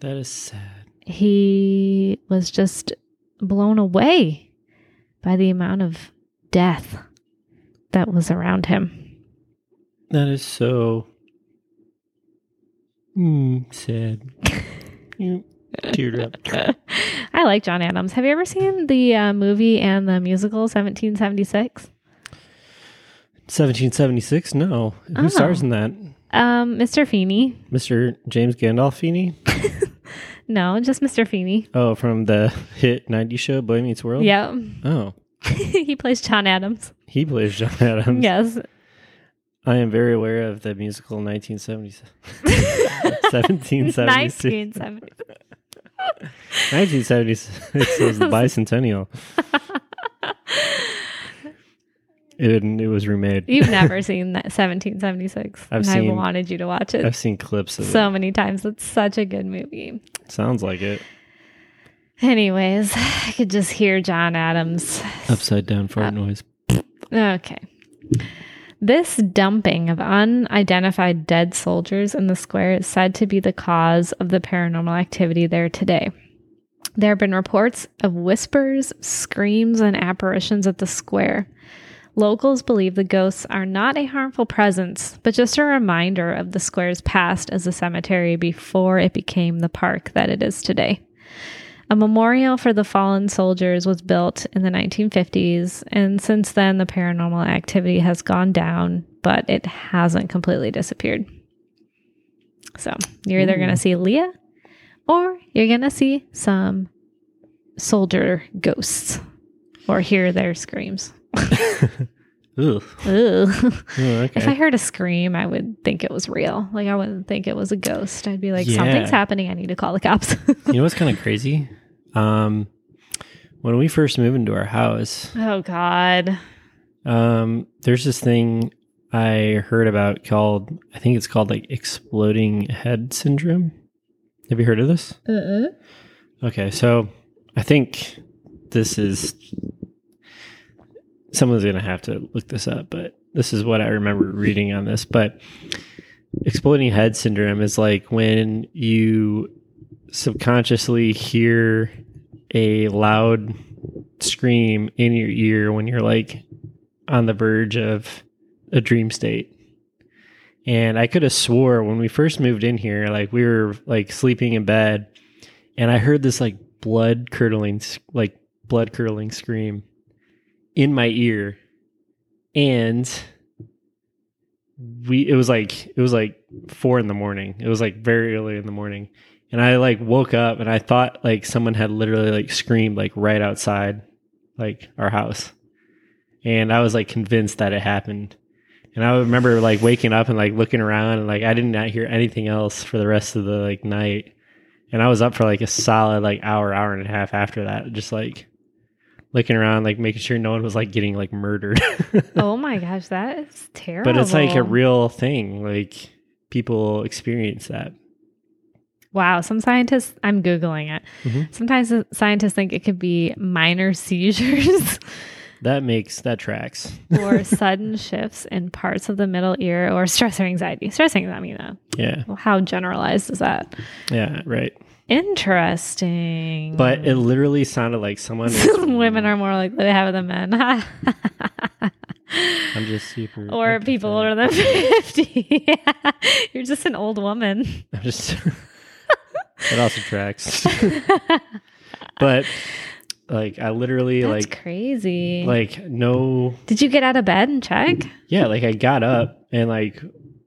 That is sad. He was just blown away by the amount of death that was around him. That is so mm, sad. up. I like John Adams. Have you ever seen the uh, movie and the musical 1776? 1776? No. Who Oh. stars in that? Um, Mr. Feeny. Mr. James Gandolfini? No, just Mr. Feeny. Oh, from the hit 90s show Boy Meets World? Yeah. Oh, he plays John Adams. he plays John Adams. Yes. I am very aware of the musical 1970s. 1776. 1970. 1976 was the bicentennial. It, it was remade. You've never seen that 1776. I've and seen- I wanted you to watch it I've seen clips of so many times. It's such a good movie. Sounds like it. Anyways, I could just hear John Adams. Upside down fart noise. Okay. This dumping of unidentified dead soldiers in the square is said to be the cause of the paranormal activity there today. There have been reports of whispers, screams, and apparitions at the square. Locals believe the ghosts are not a harmful presence, but just a reminder of the square's past as a cemetery before it became the park that it is today. A memorial for the fallen soldiers was built in the 1950s, and since then, the paranormal activity has gone down, but it hasn't completely disappeared. So, you're either going to see Leah or you're going to see some soldier ghosts or hear their screams. Ugh. Ugh. Oh, If I heard a scream, I would think it was real. Like, I wouldn't think it was a ghost. I'd be like, Yeah. something's happening. I need to call the cops. you know what's kind of crazy? Um, when we first moved into our house, oh, God. um, there's this thing I heard about called, I think it's called like exploding head syndrome. Have you heard of this? Uh-uh. Okay, so I think this is someone's gonna have to look this up, but this is what I remember reading on this. But exploding head syndrome is like when you subconsciously hear a loud scream in your ear when you're like on the verge of a dream state. And I could have swore when we first moved in here, like we were like sleeping in bed, and I heard this like blood curdling, like blood curdling scream in my ear, and we it was like it was like four in the morning. It was like very early in the morning, and I like woke up and I thought like someone had literally like screamed like right outside like our house, and I was like convinced that it happened. And I remember like waking up and like looking around and like I did not hear anything else for the rest of the like night. And I was up for like a solid like hour, hour and a half after that, just like looking around, like making sure no one was like getting like murdered. Oh my gosh, that is terrible. but it's like a real thing. Like people experience that. Wow, some scientists, I'm Googling it. Mhm. Sometimes scientists think it could be minor seizures. that makes that tracks. or sudden shifts in parts of the middle ear or stress or anxiety. Stress anxiety, though. Yeah, Well, how generalized is that? yeah, right. Interesting. But it literally sounded like someone. Women are more likely to have it than men. I'm just super. or people older than 50. You're just an old woman. I'm just. it also tracks. but like, I literally That's like crazy. like no Did you get out of bed and check? Yeah, like I got up and like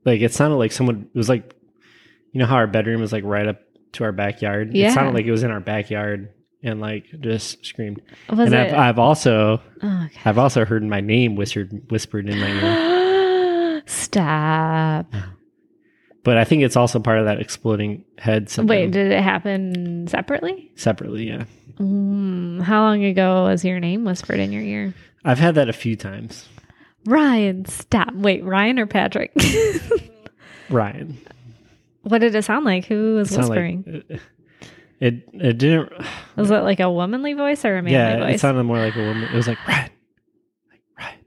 like it sounded like someone it was like you know how our bedroom is like right up to our backyard. Yeah. It sounded like it was in our backyard and like just screamed. Was and it? I've, I've also oh, I've also heard my name whispered whispered in my ear. Stop. But I think it's also part of that exploding head syndrome. Wait, did it happen separately? separately, yeah. Mm, how long ago was your name whispered in your ear? I've had that a few times. Ryan, stop. Wait, Ryan or Patrick? Ryan. What did it sound like? Who was It whispering? like it, it didn't was it like a womanly voice or a manly voice? yeah, it sounded more like a woman. It was like Ryan. Like Ryan.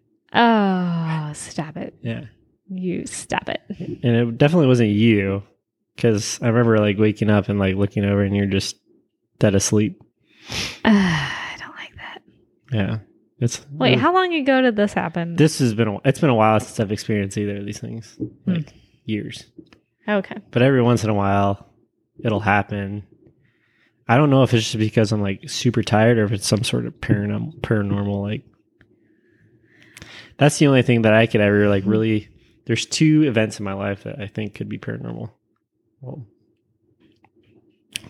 oh, stop it. Yeah. You stop it. and it definitely wasn't you because i remember like waking up and like looking over and you're just dead asleep Uh, I don't like that. yeah it's Wait, it- how long ago did this happen? this has been a, it's been a while since i've experienced either of these things like years okay. but every once in a while it'll happen i don't know if it's just because i'm like super tired or if it's some sort of paranormal paranormal like that's the only thing that i could ever like mm-hmm. really there's two events in my life that i think could be paranormal well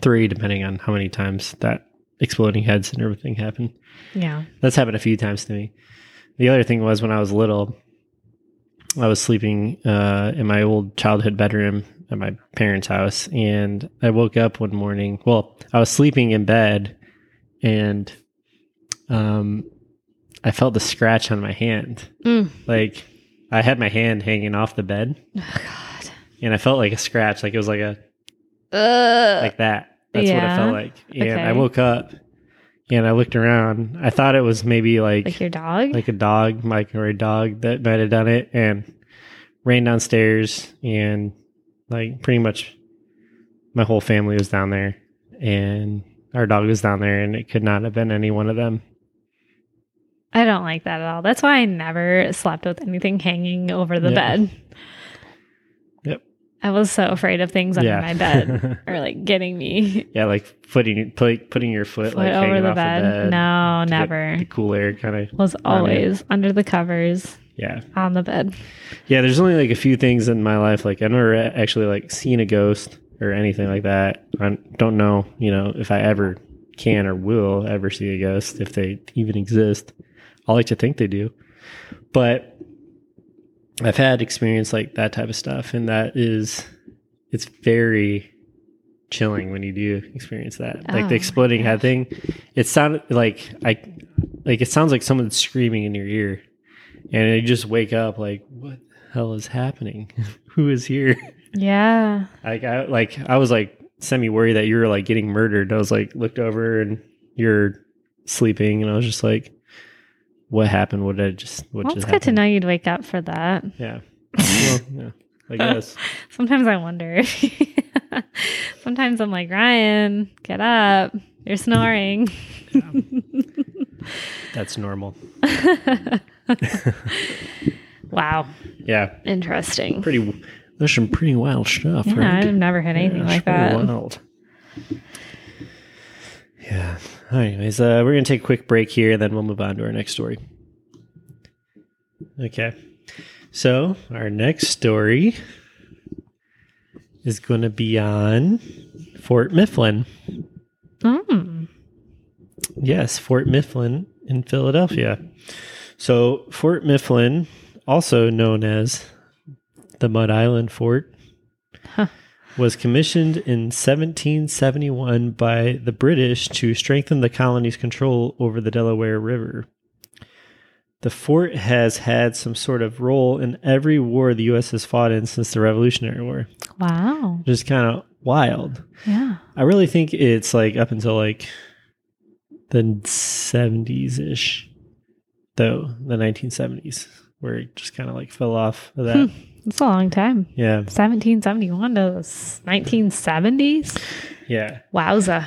three depending on how many times that exploding heads and everything happened Yeah. that's happened a few times to me. The other thing was when I was little, I was sleeping uh, in my old childhood bedroom at my parents' house, and I woke up one morning. Well, I was sleeping in bed, and um, I felt the scratch on my hand. Mm. Like I had my hand hanging off the bed, Oh God. and I felt like a scratch. Like it was like a Ugh. like that. That's what it felt like. And I woke up, and I looked around. I thought it was maybe like like your dog? like a dog, like or a dog that might have done it, and ran downstairs, and like pretty much my whole family was down there, and our dog was down there, and it could not have been any one of them. I don't like that at all. That's why I never slept with anything hanging over the Yeah. bed. I was so afraid of things under Yeah. my bed or like getting me yeah, like putting put, putting your foot, foot like over the off bed. the bed. No, never. The cool air, kind of. Was always under the covers Yeah, on the bed. yeah. There's only like a few things in my life. Like I never actually like seen a ghost or anything like that. I don't know, you know, if I ever can or will ever see a ghost if they even exist. I like to think they do, but I've had experience like that type of stuff, and that is it's very chilling when you do experience that. Like Oh, the exploding head thing, it sounded like I like it sounds like someone's screaming in your ear, and you just wake up like, what the hell is happening? Who is here? Yeah. Like I like I was like semi worried that you were like getting murdered. I was like looked over and you're sleeping, and I was just like, what happened? What did I just? What Well, just it's good to know you'd wake up for that. Yeah. Well, yeah. I guess. Sometimes I wonder. Sometimes I'm like, Ryan, get up. You're snoring. That's normal. wow. Yeah. Interesting. Pretty. There's some pretty wild stuff, Yeah, right? I've never had anything Yeah, like that. Wild. Yeah. Anyways, uh, we're gonna take a quick break here, and then we'll move on to our next story. Okay. So our next story is going to be on Fort Mifflin. Mm. Yes, Fort Mifflin in Philadelphia. So Fort Mifflin, also known as the Mud Island Fort, Huh. Was commissioned in 1771 by the British to strengthen the colony's control over the Delaware River. The fort has had some sort of role in every war the U.S. has fought in since the Revolutionary War, Wow. Just kind of wild. Yeah. I really think it's like up until like the 70s ish though the 1970s, where it just kind of like fell off of that. It's a long time. yeah, 1771 to the 1970s. yeah, Wowza.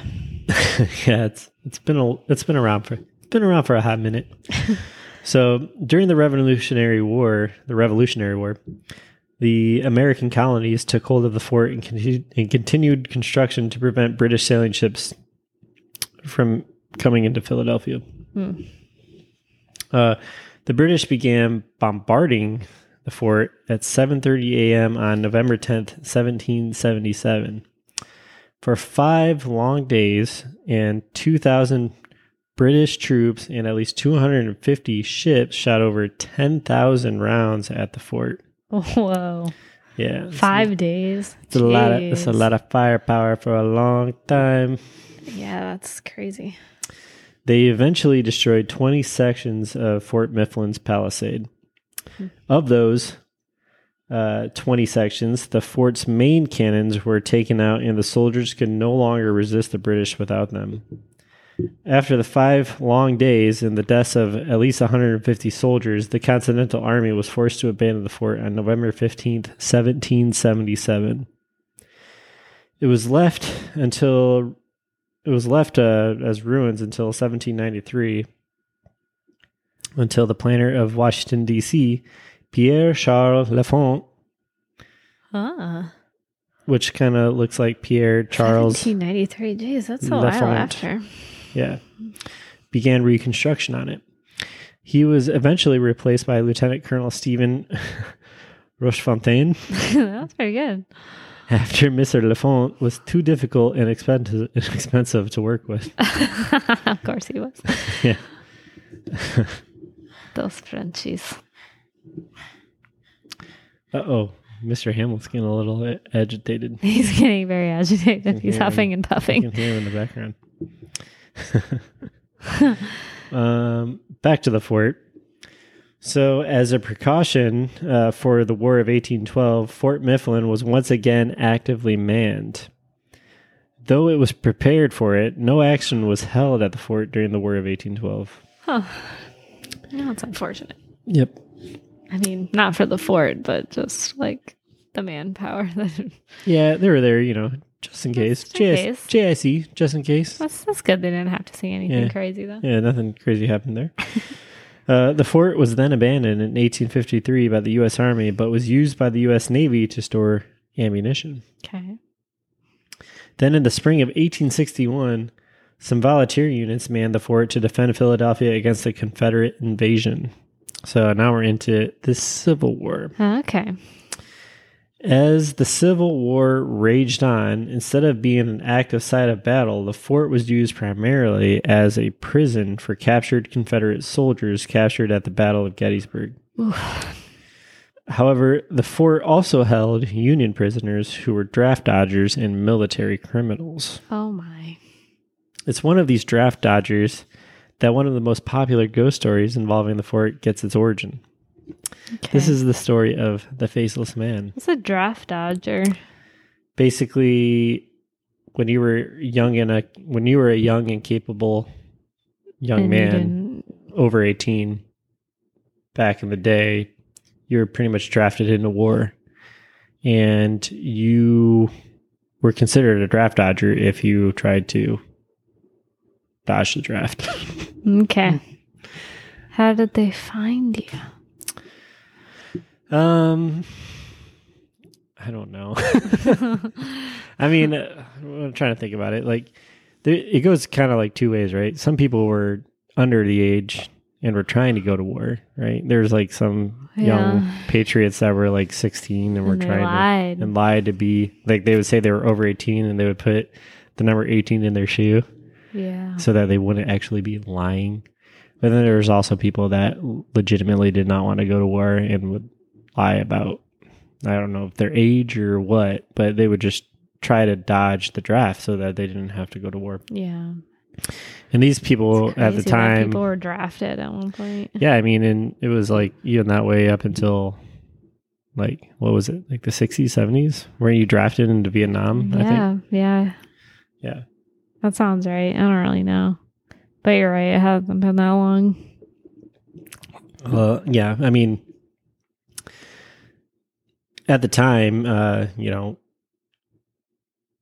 yeah. It's it's been a it's been around for it's been around for a hot minute. so during the Revolutionary War, the Revolutionary War, the American colonies took hold of the fort and, and continued construction to prevent British sailing ships from coming into Philadelphia. Hmm. Uh, the British began bombarding the fort at 7:30 a.m. on November 10th, 1777. For five long days and 2,000 British troops and at least 250 ships shot over 10,000 rounds at the fort. Whoa. Yeah, it's- Five days. It's a lot of it's a lot of firepower for a long time. Yeah, that's crazy. They eventually destroyed 20 sections of Fort Mifflin's palisade. Of those uh, 20 sections, the fort's main cannons were taken out, and the soldiers could no longer resist the British without them. After the five long days and the deaths of at least 150 soldiers, the Continental Army was forced to abandon the fort on November 15th, 1777. It was left until it was left uh, as ruins until 1793, until the planner of Washington D.C., Pierre Charles L'Enfant, Ah. which kind of looks like Pierre Charles, 1793. Jeez, that's a while L'Enfant. after. yeah, began reconstruction on it. He was eventually replaced by Lieutenant Colonel Stephen Rochefontaine that's pretty good. after Mr. L'Enfant was too difficult and expensive, expensive to work with. of course he was. Yeah. Those Frenchies. Uh oh, Mr. Hamlet's getting a little agitated. He's getting very agitated. He's huffing and You puffing. can hear him in the background. um, back to the fort. So, as a precaution uh, for the War of 1812, Fort Mifflin was once again actively manned. Though it was prepared for it, no action was held at the fort during the War of 1812. Huh. No, it's unfortunate. Yep. I mean, not for the fort, but just like the manpower. that. Yeah, they were there, you know, just in case. Just in JS- JIC, just in case. that's, that's good. They didn't have to see anything Yeah. crazy though. Yeah, nothing crazy happened there. uh, the fort was then abandoned in 1853 by the U.S. Army, but was used by the U.S. Navy to store ammunition. Okay. Then, in the spring of 1861, some volunteer units manned the fort to defend Philadelphia against the Confederate invasion. So now we're into the Civil War. Okay. As the Civil War raged on, instead of being an active site of battle, the fort was used primarily as a prison for captured Confederate soldiers captured at the Battle of Gettysburg. However, the fort also held Union prisoners who were draft dodgers and military criminals. Oh my. It's one of these draft dodgers that one of the most popular ghost stories involving the fort gets its origin. Okay. This is the story of the Faceless Man. It's a draft dodger. basically when you were young and a when you were a young and capable young and man over 18 back in the day you were pretty much drafted into war and you were considered a draft dodger if you tried to dodge the draft Okay. How did they find you? um i don't know I mean, uh, I'm trying to think about it. Like, there, it goes kind of like two ways, right? Some people were under the age and were trying to go to war, right? There's like some young patriots that were like 16 and were And they trying lied. to and lied to be like they would say they were over 18 and they would put the number 18 in their shoe Yeah. so that they wouldn't actually be lying. But then there was also people that legitimately did not want to go to war and would lie about I don't know if their age or what, but they would just try to dodge the draft so that they didn't have to go to war. Yeah. And these people at the time, people were drafted at one point. yeah, I mean, and it was like even that way up until like what was it, like the sixties, seventies, where you drafted into Vietnam? I think. yeah, yeah. Yeah, That sounds right. I don't really know. But you're right. It hasn't been that long. Uh, yeah, I mean, at the time, uh, you know,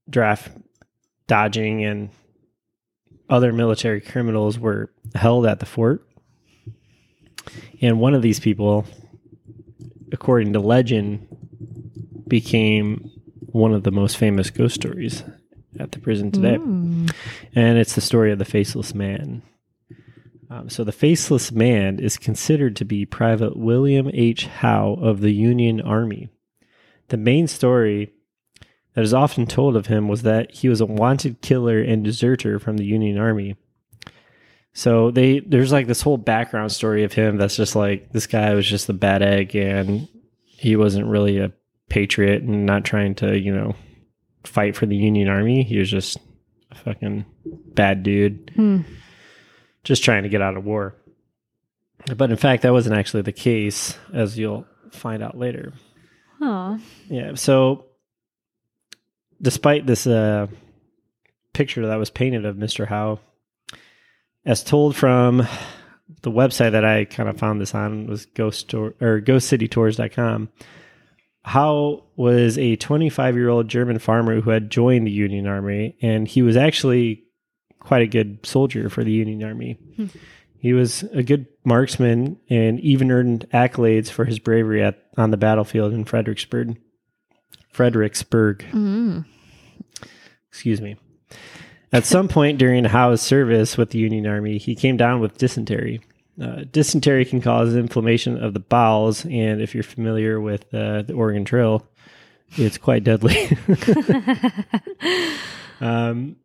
draft dodging and other military criminals were held at the fort. And one of these people, according to legend, became one of the most famous ghost stories at the prison today. Mm. And it's the story of the Faceless Man. Um, so, the Faceless Man is considered to be Private William H. Howe of the Union Army. The main story that is often told of him was that he was a wanted killer and deserter from the Union Army. So they there's like this whole background story of him that's just like this guy was just a bad egg and he wasn't really a patriot and not trying to, you know, fight for the Union Army. He was just a fucking bad dude Hmm. just trying to get out of war. But in fact, that wasn't actually the case, as you'll find out later. Aw. Yeah. So, despite this uh, picture that was painted of Mr. Howe, as told from the website that I kind of found this on was ghost tour, or ghostcitytours.com. Howe was a 25 year old German farmer who had joined the Union Army, and he was actually quite a good soldier for the Union Army. Hmm. He was a good marksman and even earned accolades for his bravery at on the battlefield in Fredericksburg. Fredericksburg, Mm. excuse me. At some point during Howe's service with the Union Army, he came down with dysentery. Uh, dysentery can cause inflammation of the bowels, and if you're familiar with uh, the Oregon Trail, it's quite deadly. um,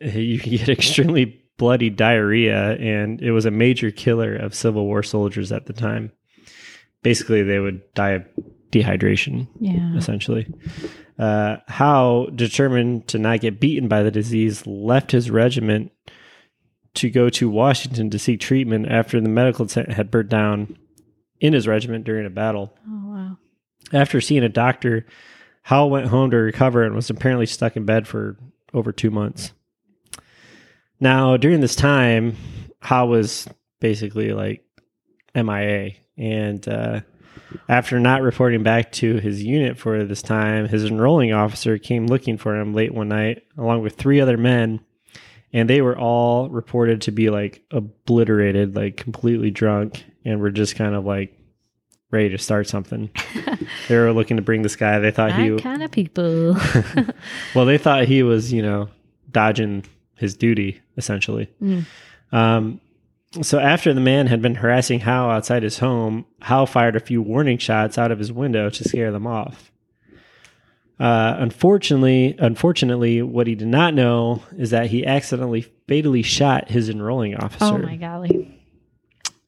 you can get extremely bloody diarrhea, and it was a major killer of Civil War soldiers at the time. Basically, they would die of dehydration Yeah. essentially. Uh, Howe, determined to not get beaten by the disease, left his regiment to go to Washington to seek treatment after the medical tent had burnt down in his regiment during a battle. Oh wow. After seeing a doctor, Howe went home to recover and was apparently stuck in bed for over two months. Now, during this time, Howe was basically like MIA. And uh, after not reporting back to his unit for this time, his enrolling officer came looking for him late one night, along with three other men. And they were all reported to be like obliterated, like completely drunk, and were just kind of like ready to start something. they were looking to bring this guy. They thought he, That kind of people. well, they thought he was, you know, dodging his duty essentially. Mm. Um, so after the man had been harassing Howe outside his home, Howe fired a few warning shots out of his window to scare them off. Uh, unfortunately, unfortunately, what he did not know is that he accidentally fatally shot his enrolling officer oh my golly.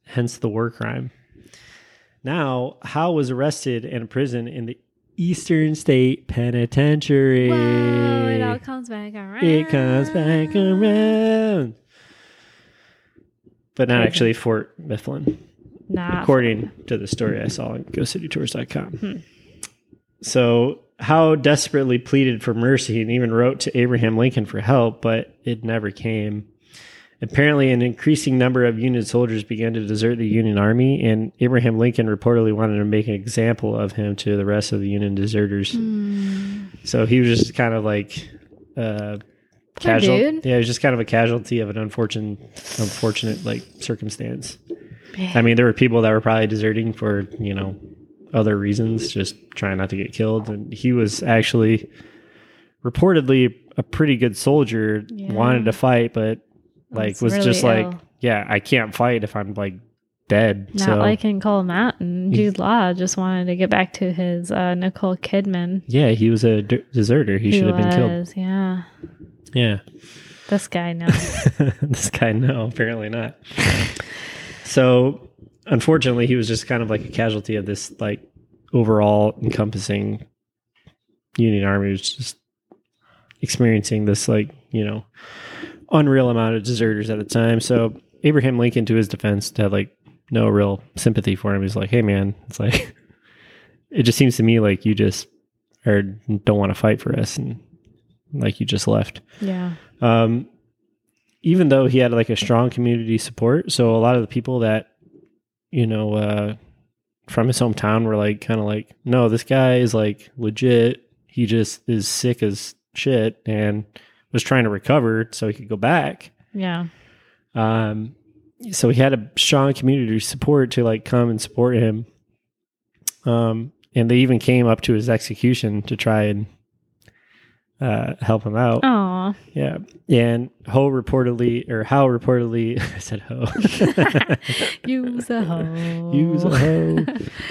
hence the war crime. Now, Howe was arrested and imprisoned in the Eastern State Penitentiary. Whoa, it all comes back around. It comes back around. But not actually Fort Mifflin, Nah. according to the story I saw on GhostCityTours.com. Hmm. So, Howe desperately pleaded for mercy and even wrote to Abraham Lincoln for help, but it never came. Apparently, an increasing number of Union soldiers began to desert the Union Army, and Abraham Lincoln reportedly wanted to make an example of him to the rest of the Union deserters. Mm. So he was just kind of like uh, casual. Yeah, he was just kind of a casualty of an unfortunate, unfortunate like circumstance. Man. I mean, there were people that were probably deserting for you know other reasons, just trying not to get killed, and he was actually reportedly a pretty good soldier, Yeah. wanted to fight, but like It's was really just like, ill. yeah, I can't fight if I'm like dead. Not so like in Cold Mountain. Jude Law just wanted to get back to his uh, Nicole Kidman. yeah, he was a de- deserter. He, should have been killed. Yeah. Yeah. This guy no. this guy, no, apparently not. so, unfortunately, he was just kind of like a casualty of this, like, overall encompassing Union Army was just experiencing this, like, you know, unreal amount of deserters at the time. So, Abraham Lincoln, to his defense, had like no real sympathy for him. He's like, hey, man, it's like, it just seems to me like you just or don't want to fight for us and like you just left. yeah. Um, even though he had like a strong community support, so a lot of the people that you know, uh, from his hometown were like, kind of like, no, this guy is like legit. He just is sick as shit and was trying to recover so he could go back. Yeah. Um, so he had a strong community support to like come and support him. Um, and they even came up to his execution to try and uh, help him out. Yeah. And Ho reportedly, or Howe reportedly, I said Ho. Use a hoe. Use a hoe.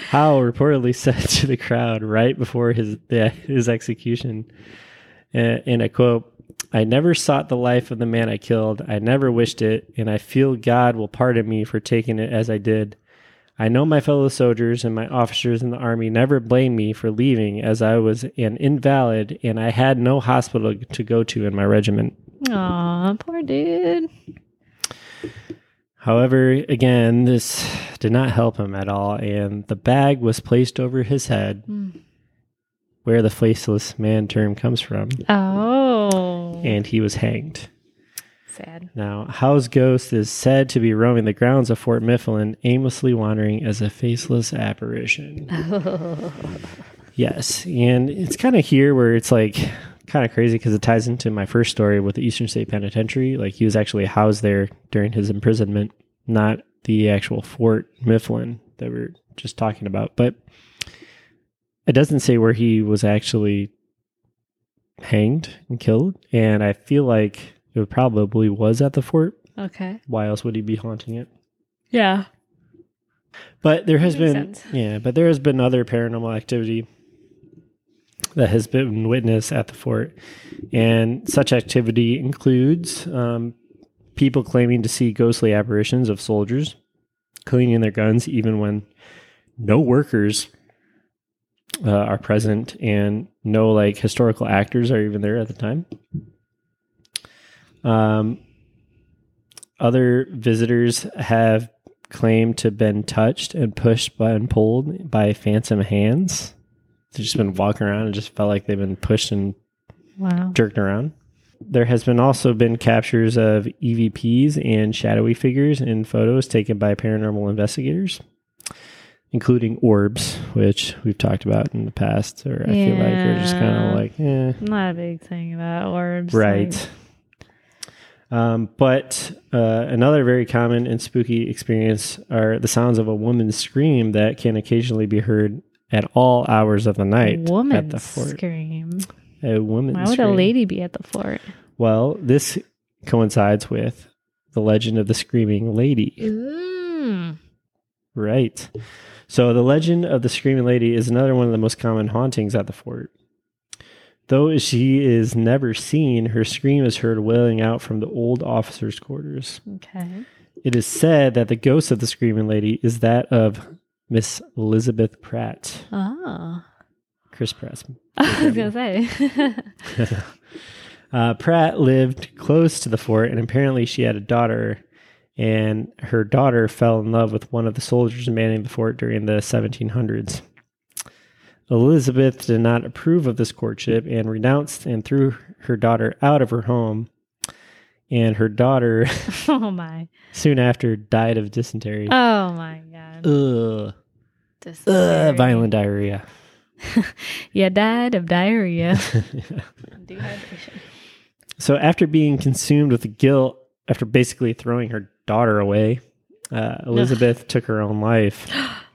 Howe reportedly said to the crowd right before his yeah, his execution, uh, in a quote, "I never sought the life of the man I killed. I never wished it, and I feel God will pardon me for taking it as I did. I know my fellow soldiers and my officers in the army never blamed me for leaving, as I was an invalid and I had no hospital to go to in my regiment." Aw, poor dude. However, again, this did not help him at all, and the bag was placed over his head, Mm. where the faceless man term comes from, Oh. and he was hanged. Sad. Now, Howe's ghost is said to be roaming the grounds of Fort Mifflin, aimlessly wandering as a faceless apparition. Yes, and it's kind of here where it's like kind of crazy because it ties into my first story with the Eastern State Penitentiary. Like he was actually housed there during his imprisonment, not the actual Fort Mifflin that we're just talking about. But it doesn't say where he was actually hanged and killed, and I feel like it probably was at the fort. okay. Why else would he be haunting it? Yeah. But there has been, sense. yeah, but there has been other paranormal activity that has been witnessed at the fort, and such activity includes um, people claiming to see ghostly apparitions of soldiers cleaning their guns, even when no workers uh, are present and no like historical actors are even there at the time. Um, other visitors have claimed to have been touched and pushed by and pulled by phantom hands. They've just been walking around and just felt like they've been pushed and Wow. jerked around. There has been also been captures of EVPs and shadowy figures in photos taken by paranormal investigators, including orbs, which we've talked about in the past. Or I feel like are just kind of like, eh, Not a big thing about orbs. right. like- Um, but uh, another very common and spooky experience are the sounds of a woman's scream that can occasionally be heard at all hours of the night woman at the fort. scream. A woman. Why would a lady be at the fort? Well, this coincides with the legend of the screaming lady. Mm. Right. So the legend of the screaming lady is another one of the most common hauntings at the fort. Though she is never seen, her scream is heard wailing out from the old officers' quarters. Okay. It is said that the ghost of the screaming lady is that of Miss Elizabeth Pratt. Oh. Chris Pratt. I was gonna say. Uh, Pratt lived close to the fort, and apparently she had a daughter. And her daughter fell in love with one of the soldiers manning the fort during the 1700s. Elizabeth did not approve of this courtship and renounced and threw her daughter out of her home. And her daughter oh my. soon after died of dysentery. Oh my god. Ugh. Is Ugh, violent diarrhea. You died of diarrhea. Dehydration. So after being consumed with guilt, after basically throwing her daughter away, uh, Elizabeth took her own life.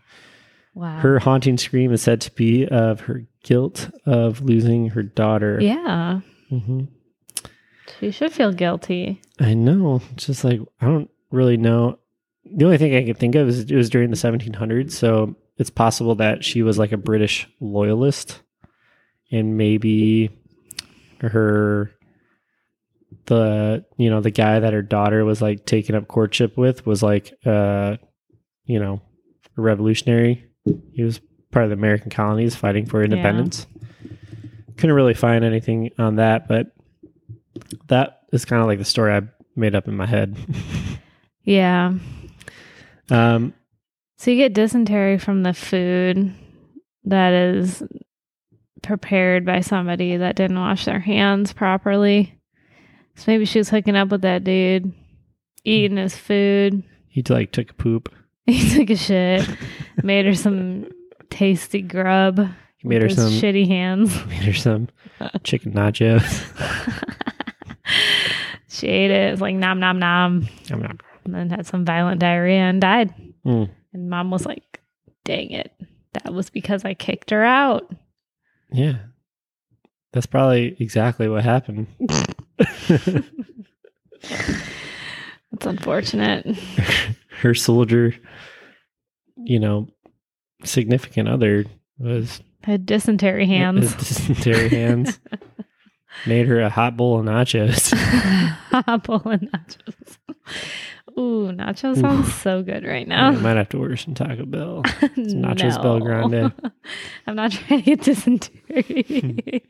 Wow. Her haunting scream is said to be of her guilt of losing her daughter. yeah. hmm She should feel guilty. I know. It's just like I don't really know. The only thing I can think of is it was during the 1700s, so it's possible that she was like a British loyalist, and maybe her the you know the guy that her daughter was like taking up courtship with was like uh you know a revolutionary. He was part of the American colonies fighting for independence. Couldn't really find anything on that, but that is kind of like the story I made up in my head. Yeah. um, So you get dysentery from the food that is prepared by somebody that didn't wash their hands properly. So maybe she was hooking up with that dude, eating his food. he like took a poop. He took a shit, made her some tasty grub. He made her some shitty hands. made her some chicken nachos. she ate it. It was like nom nom nom. Nom nom. And then had some violent diarrhea and died. Mm. And mom was like, dang it. That was because I kicked her out. Yeah. That's probably exactly what happened. That's unfortunate. Her soldier, you know, significant other was Had dysentery hands. dysentery hands. Made her a hot bowl of nachos. Apple and nachos. Ooh, nachos sounds so good right now. I might have to order some Taco Bell. nachos Bel No. Grande. I'm not trying to get dysentery.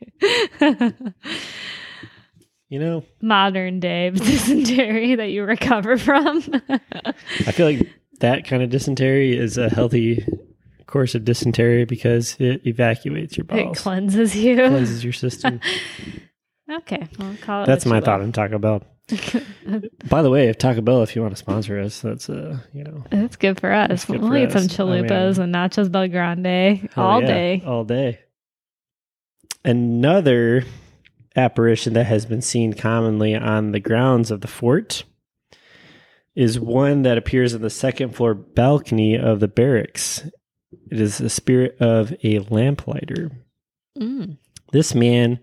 You know, Modern day dysentery that you recover from. I feel like that kind of dysentery is a healthy course of dysentery because it evacuates your body. it cleanses you. cleanses your system. Okay, well, call it That's my thought on Taco Bell. By the way, if Taco Bell, if you want to sponsor us, that's uh, you know, It's good for us. good we'll for eat some us. I chalupas mean- and nachos Bel Grande all yeah, day. all day. Another apparition that has been seen commonly on the grounds of the fort is one that appears in the second floor balcony of the barracks. It is the spirit of a lamplighter. Mm. This man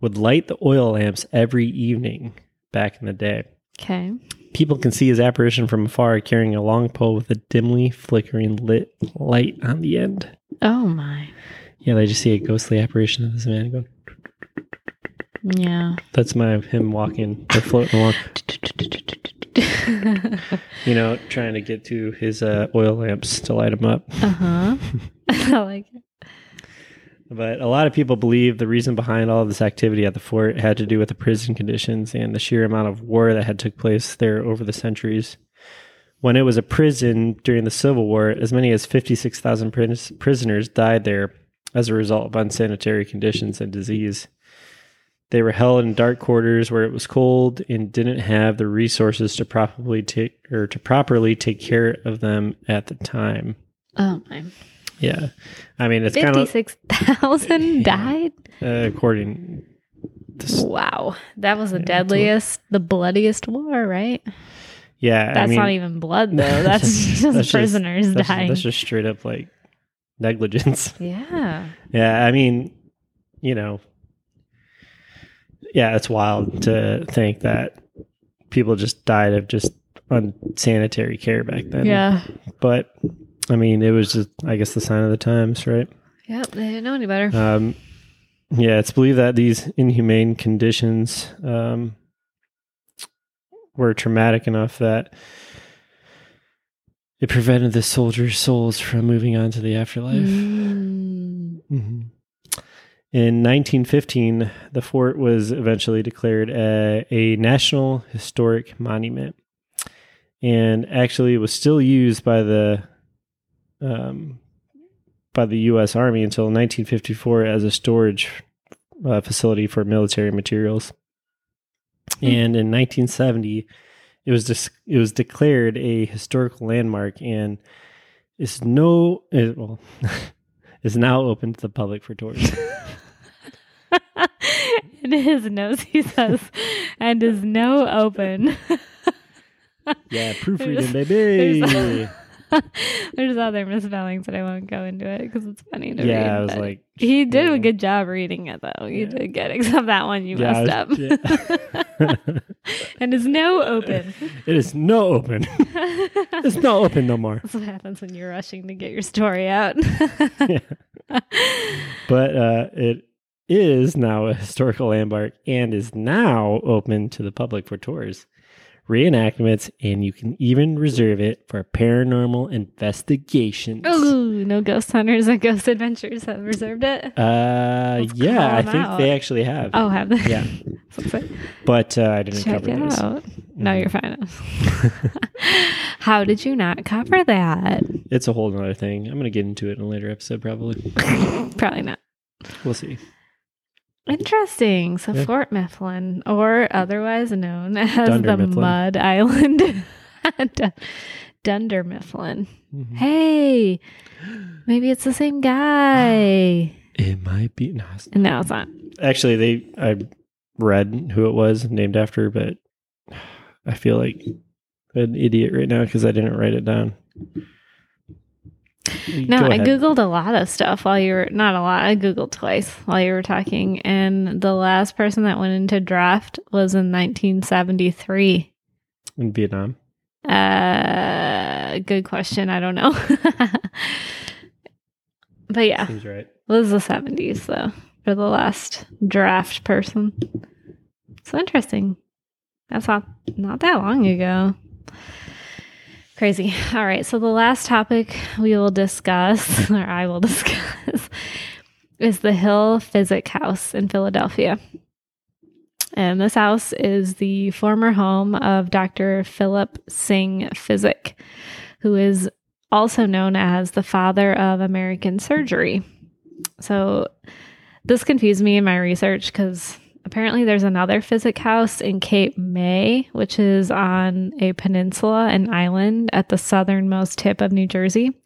would light the oil lamps every evening back in the day. Okay. People can see his apparition from afar carrying a long pole with a dimly flickering lit light on the end. Oh my. Yeah, they just see a ghostly apparition of this man going. Yeah. That's my him walking or floating along, you know, trying to get to his uh, oil lamps to light him up. uh huh. I like it. But a lot of people believe the reason behind all of this activity at the fort had to do with the prison conditions and the sheer amount of war that had took place there over the centuries. When it was a prison during the Civil War, as many as 56,000 pris- prisoners died there as a result of unsanitary conditions and disease. They were held in dark quarters where it was cold and didn't have the resources to properly take or to properly take care of them at the time. Oh my. Yeah, I mean it's kind of Fifty-six thousand died. uh, according to Wow, that was the Yeah, deadliest, the bloodiest war, right? yeah That's I mean, not even blood though. That's just that's prisoners that's, dying. that's just straight up like negligence yeah. yeah i mean you know yeah it's wild to think that people just died of just unsanitary care back then Yeah. but i mean it was just i guess the sign of the times right Yeah, They didn't know any better. Um, yeah, it's believed that these inhumane conditions um, were traumatic enough that it prevented the soldiers' souls from moving on to the afterlife. Mm. hmm In 1915, the fort was eventually declared a, a national historic monument, and actually it was still used by the um, by the U.S. Army until 1954 as a storage uh, facility for military materials. And in 1970, it was dis- it was declared a historical landmark and is no it, well is now open to the public for tours. his nose, he says, and is no open. yeah, proofreading, There's- baby. there's- There's other misspellings, but I won't go into it because it's funny to read. yeah, I was like, he did a good job reading it, though. You Yeah. did good, except that one you Yeah, messed was- up. yeah. and is no open. it is no open. it's not open no more. That's what happens when you're rushing to get your story out. Yeah. But uh, it is now a historical landmark and is now open to the public for tours, reenactments, and you can even reserve it for paranormal investigations. Ooh, no ghost hunters and ghost adventures have reserved it. Uh, Let's yeah, I think out. they actually have. Oh, have they? Yeah, So it's like, but uh, I didn't check cover those. out. No, Mhm. you're fine. How did you not cover that? It's a whole other thing. I'm going to get into it in a later episode, probably. Probably not. We'll see. Interesting. So Yeah. Fort Mifflin, or otherwise known as Dunder the Mifflin. Mud Island. Dun- Dunder Mifflin. Mhm. Hey, maybe it's the same guy. It might be. No, it's- No, it's not. actually, they I read who it was named after, but I feel like an idiot right now because I didn't write it down. No, Go I googled a lot of stuff while you were not a lot. I googled twice while you were talking, and the last person that went into draft was in 1973. in Vietnam. Uh, good question. I don't know, but yeah, Seems right. it was the 70s though for the last draft person. So interesting. That's not not that long ago. Crazy. All right. So the last topic we will discuss, or I will discuss, is the Hill Physick House in Philadelphia. And this house is the former home of Dr. Philip Syng Physick, who is also known as the father of American surgery. So this confused me in my research because apparently there's another Physick house in Cape May, which is on a peninsula, an island at the southernmost tip of New Jersey.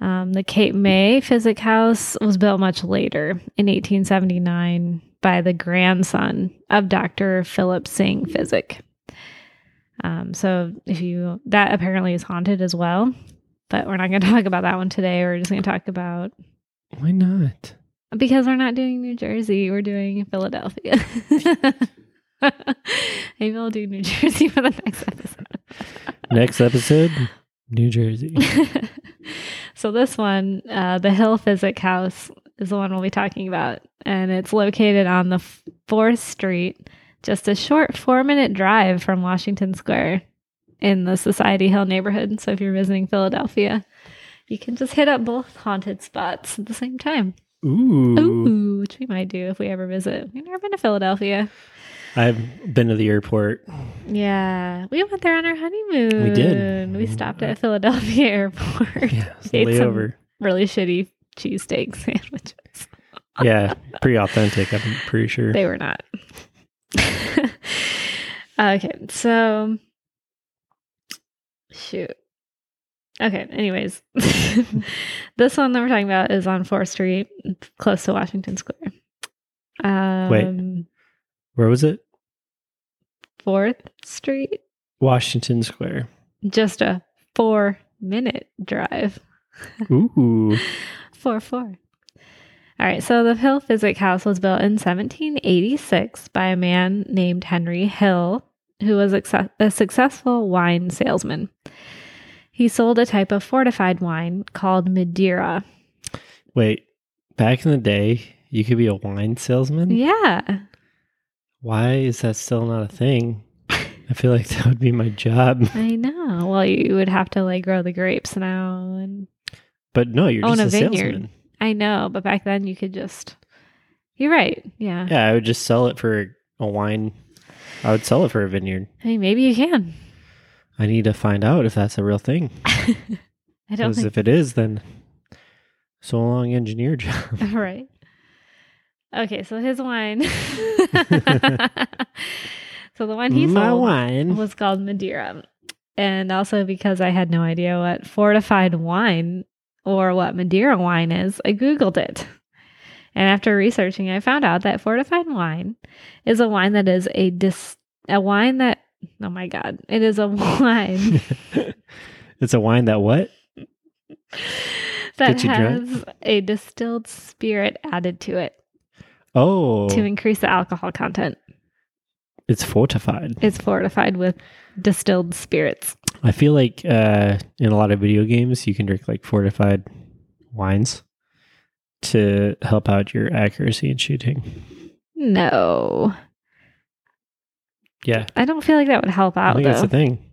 Um, the Cape May Physick House was built much later in 1879 by the grandson of Dr. Philip Syng Physick. Um, so if you that apparently is haunted as well, but we're not going to talk about that one today. We're just going to talk about Why not? Because we're not doing New Jersey, we're doing Philadelphia. Maybe I'll do New Jersey for the next episode. Next episode, New Jersey. so this one, uh, the Hill Physick House, is the one we'll be talking about, and it's located on the Fourth Street, just a short four-minute drive from Washington Square, in the Society Hill neighborhood. So if you're visiting Philadelphia, you can just hit up both haunted spots at the same time. Ooh. Ooh, which we might do if we ever visit. We've never been to Philadelphia. I've been to the airport. Yeah, we went there on our honeymoon. We did. We stopped at Philadelphia Airport. Yeah, Ate some-. Really shitty cheesesteak sandwiches. Yeah, pretty authentic. I'm pretty sure. They were not. okay, so shoot. Okay, anyways, this one that we're talking about is on 4th Street, close to Washington Square. Um, Where was it? 4th Street, Washington Square. just a four minute drive. Ooh. Four four. All right, so the Hill Physick House was built in 1786 by a man named Henry Hill, who was a successful wine salesman. He sold a type of fortified wine called Madeira. Wait, back in the day, you could be a wine salesman? Yeah. Why is that still not a thing? I feel like that would be my job. I know. Well, you would have to like grow the grapes now and But no, you're Own just a a, vineyard. salesman. I know, but back then you could just You're right. Yeah. Yeah, I would just sell it for a wine. I would sell it for a vineyard. Hey, maybe you can. I need to find out if that's a real thing. I don't Because think if it is, then so long engineer job. All right. Okay, so his wine. so the one he My sold wine. was called Madeira. And also because I had no idea what fortified wine or what Madeira wine is, I Googled it. And after researching, I found out that fortified wine is a wine that is a dis a wine that oh my god, it is a wine it's a wine that what? that you drunk? has a distilled spirit added to it Oh, to increase the alcohol content. it's fortified. It's fortified with distilled spirits. I feel like uh, in a lot of video games, you can drink like fortified wines to help out your accuracy in shooting. No, Yeah, I don't feel like that would help I out think though. that's the thing.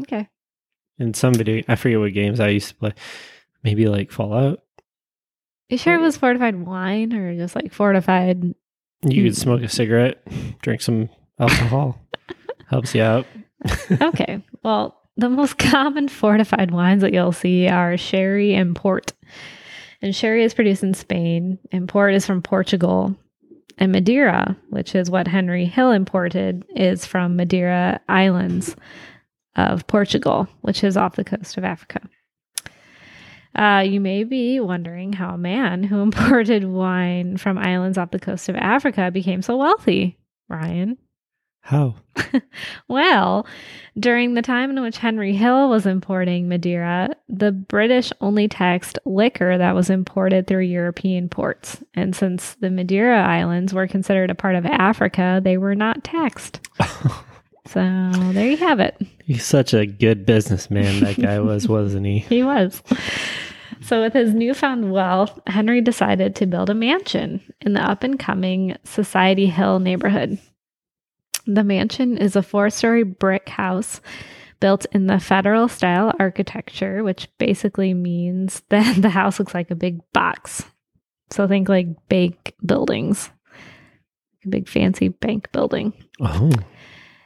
Okay. In some video, I forget what games I used to play. Maybe like Fallout. You sure it was fortified wine or just like fortified? You Mm. could smoke a cigarette, drink some alcohol. Helps you out. Okay. well, the most common fortified wines that you'll see are sherry and port. And sherry is produced in Spain, and port is from Portugal. And Madeira, which is what Henry Hill imported, is from Madeira Islands of Portugal, which is off the coast of Africa. Uh, you may be wondering how a man who imported wine from islands off the coast of Africa became so wealthy, Ryan. How? Well, during the time in which Henry Hill was importing Madeira, the British only taxed liquor that was imported through European ports. And since the Madeira Islands were considered a part of Africa, they were not taxed. So there you have it. He's such a good businessman, that guy was, wasn't he? He was. So, with his newfound wealth, Henry decided to build a mansion in the up and coming Society Hill neighborhood. The mansion is a four story brick house built in the federal style architecture, which basically means that the house looks like a big box. So, think like bank buildings, a big fancy bank building. Oh,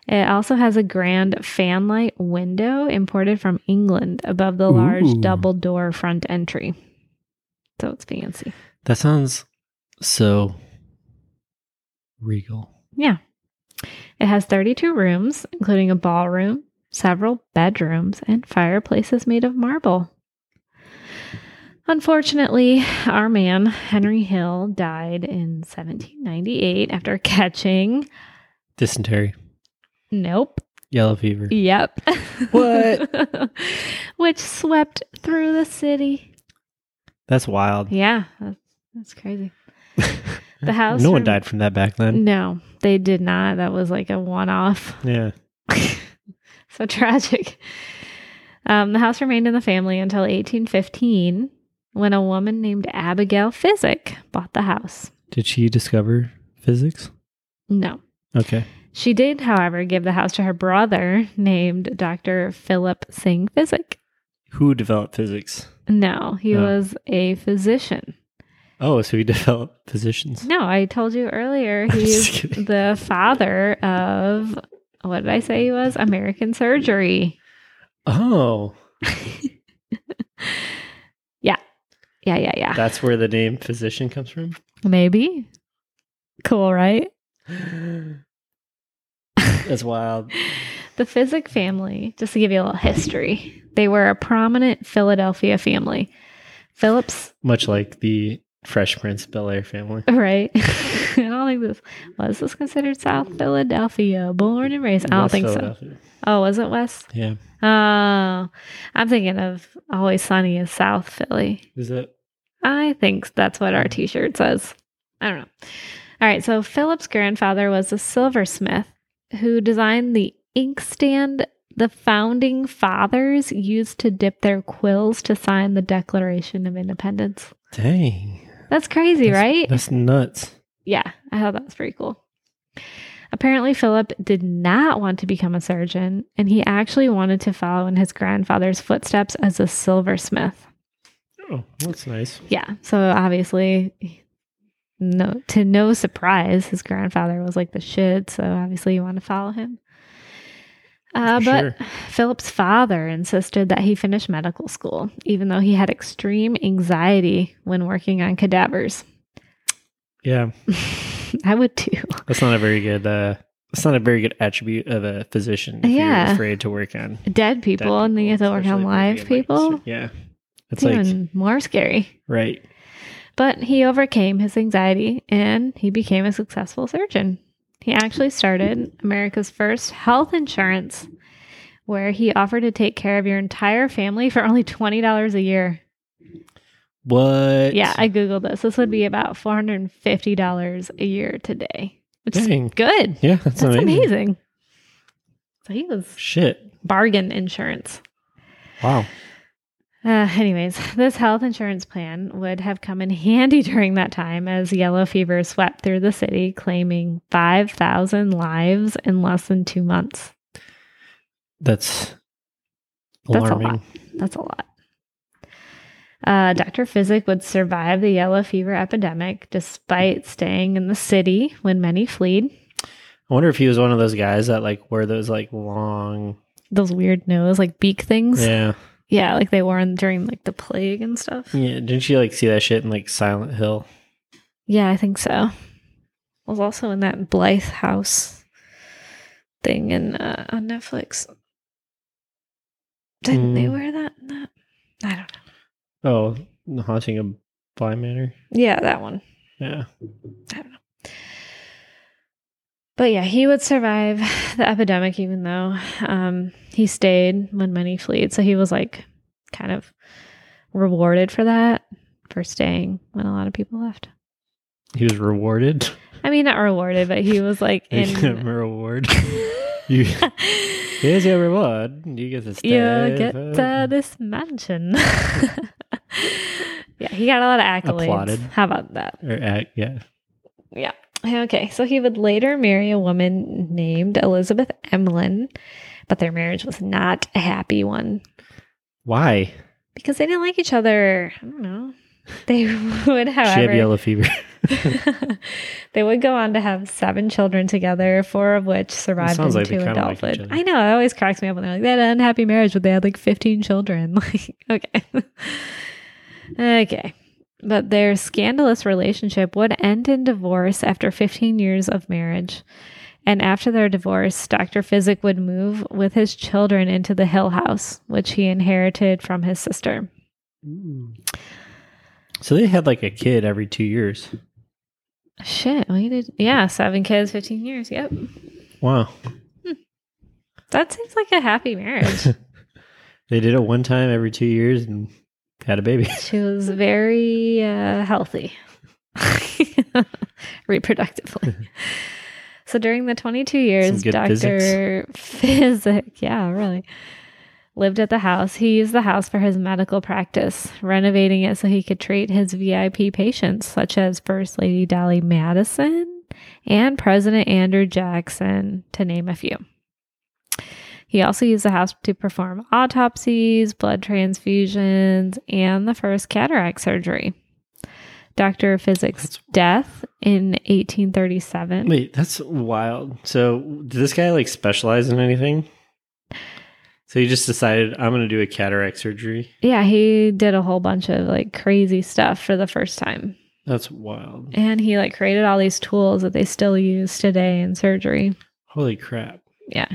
It also has a grand fanlight window imported from England above the large Ooh. double door front entry. So it's fancy. that sounds so regal. Yeah. It has 32 rooms, including a ballroom, several bedrooms, and fireplaces made of marble. Unfortunately, our man, Henry Hill, died in 1798 after catching. Dysentery, Nope. yellow fever. Yep. What? Which swept through the city. That's wild. Yeah, that's, that's crazy. The house. no one died from that back then. No, they did not. That was like a one off. Yeah. so tragic. Um, the house remained in the family until 1815 when a woman named Abigail Physick bought the house. Did she discover physics? No. Okay. She did, however, give the house to her brother named Dr. Philip Syng Physick. Who developed physics? No, he Oh. was a physician. Oh, so he developed physicians. No, I told you earlier he's the father of what did I say he was? American surgery. Oh, yeah. Yeah, yeah, yeah. that's where the name physician comes from. Maybe. Cool, right? That's wild. The Physick family, just to give you a little history, they were a prominent Philadelphia family. Phillips, Much like the Fresh Prince Bel Air family. right? I don't think this was this considered South Philadelphia, born and raised. I don't West think so. Oh, was it West? Yeah. Oh, I'm thinking of Always Sunny as South Philly. Is it? I think that's what our t shirt says. I don't know. All right. So Philip's grandfather was a silversmith who designed the inkstand the founding fathers used to dip their quills to sign the Declaration of Independence. Dang. That's crazy, That's- right? That's nuts. Yeah, I thought that was pretty cool. Apparently, Philip did not want to become a surgeon, and he actually wanted to follow in his grandfather's footsteps as a silversmith. Oh, that's nice. Yeah. So obviously, no to no surprise, his grandfather was like the shit. So obviously, you want to follow him. Uh, but sure. Philip's father insisted that he finish medical school, even though he had extreme anxiety when working on cadavers. Yeah. I would too. That's not a very good uh that's not a very good attribute of a physician if Yeah. you're afraid to work on Dead dead people, and then you have to work on live being, like, people. yeah. It's It's like even more scary. right. But he overcame his anxiety and he became a successful surgeon. He actually started America's first health insurance where he offered to take care of your entire family for only $20 a year. What? Yeah, I Googled this. This would be about $450 a year today, which Dang. is good. Yeah, that's, That's amazing. amazing. So he was Shit. bargain insurance. Wow. Uh, anyways, this health insurance plan would have come in handy during that time as yellow fever swept through the city, claiming 5,000 lives in less than two months. That's That's a alarming. lot. That's a lot. Uh, Dr. Physick would survive the yellow fever epidemic despite staying in the city when many fled. I wonder if he was one of those guys that like wore those like long Those weird nose, like beak things. Yeah. Yeah, like they wore in during like the plague and stuff. Yeah. Didn't you like see that shit in like Silent Hill? Yeah, I think so. Was also in that Blythe House thing in uh, on Netflix. Didn't they Mm. wear that? that? I don't know. Oh, the haunting of Bly Manor. Yeah, that one. Yeah. I don't know. But yeah, he would survive the epidemic even though um, he stayed when many fled. So he was like kind of rewarded for that, for staying when a lot of people left. He was rewarded. I mean, not rewarded, but he was like in. a reward. you, here's your reward. You get to stay. you get uh, this mansion. yeah, he got a lot of accolades. Applauded. How about that? or act, yeah. Yeah. Okay. So he would later marry a woman named Elizabeth Emlen, but their marriage was not a happy one Why? because they didn't like each other. I don't know. They would, she had however, yellow fever. they would go on to have seven children together, four of which survived like into like adulthood. other. I know. It always cracks me up when they're like, they had an unhappy marriage, but they had like 15 children. Like, okay. okay. But their scandalous relationship would end in divorce after 15 years of marriage. And after their divorce, Dr. Physick would move with his children into the Hill House, which he inherited from his sister. Mm. so they had like a kid every two years. Shit, we did. Yeah, seven kids, 15 years. Yep. Wow. Hmm. That seems like a happy marriage. They did it one time every two years and had a baby. she was very uh, healthy reproductively. so during the 22 years, Dr. Physick, yeah, really, lived at the house. He used the house for his medical practice, renovating it so he could treat his VIP patients, such as First Lady Dolley Madison and President Andrew Jackson, to name a few. He also used the house to perform autopsies, blood transfusions, and the first cataract surgery. Dr. of Physick's That's- death in 1837. Wait, that's wild. So did this guy like specialize in anything? So he just decided I'm going to do a cataract surgery. Yeah, he did a whole bunch of like crazy stuff for the first time. That's wild. And he like created all these tools that they still use today in surgery. Holy crap. Yeah.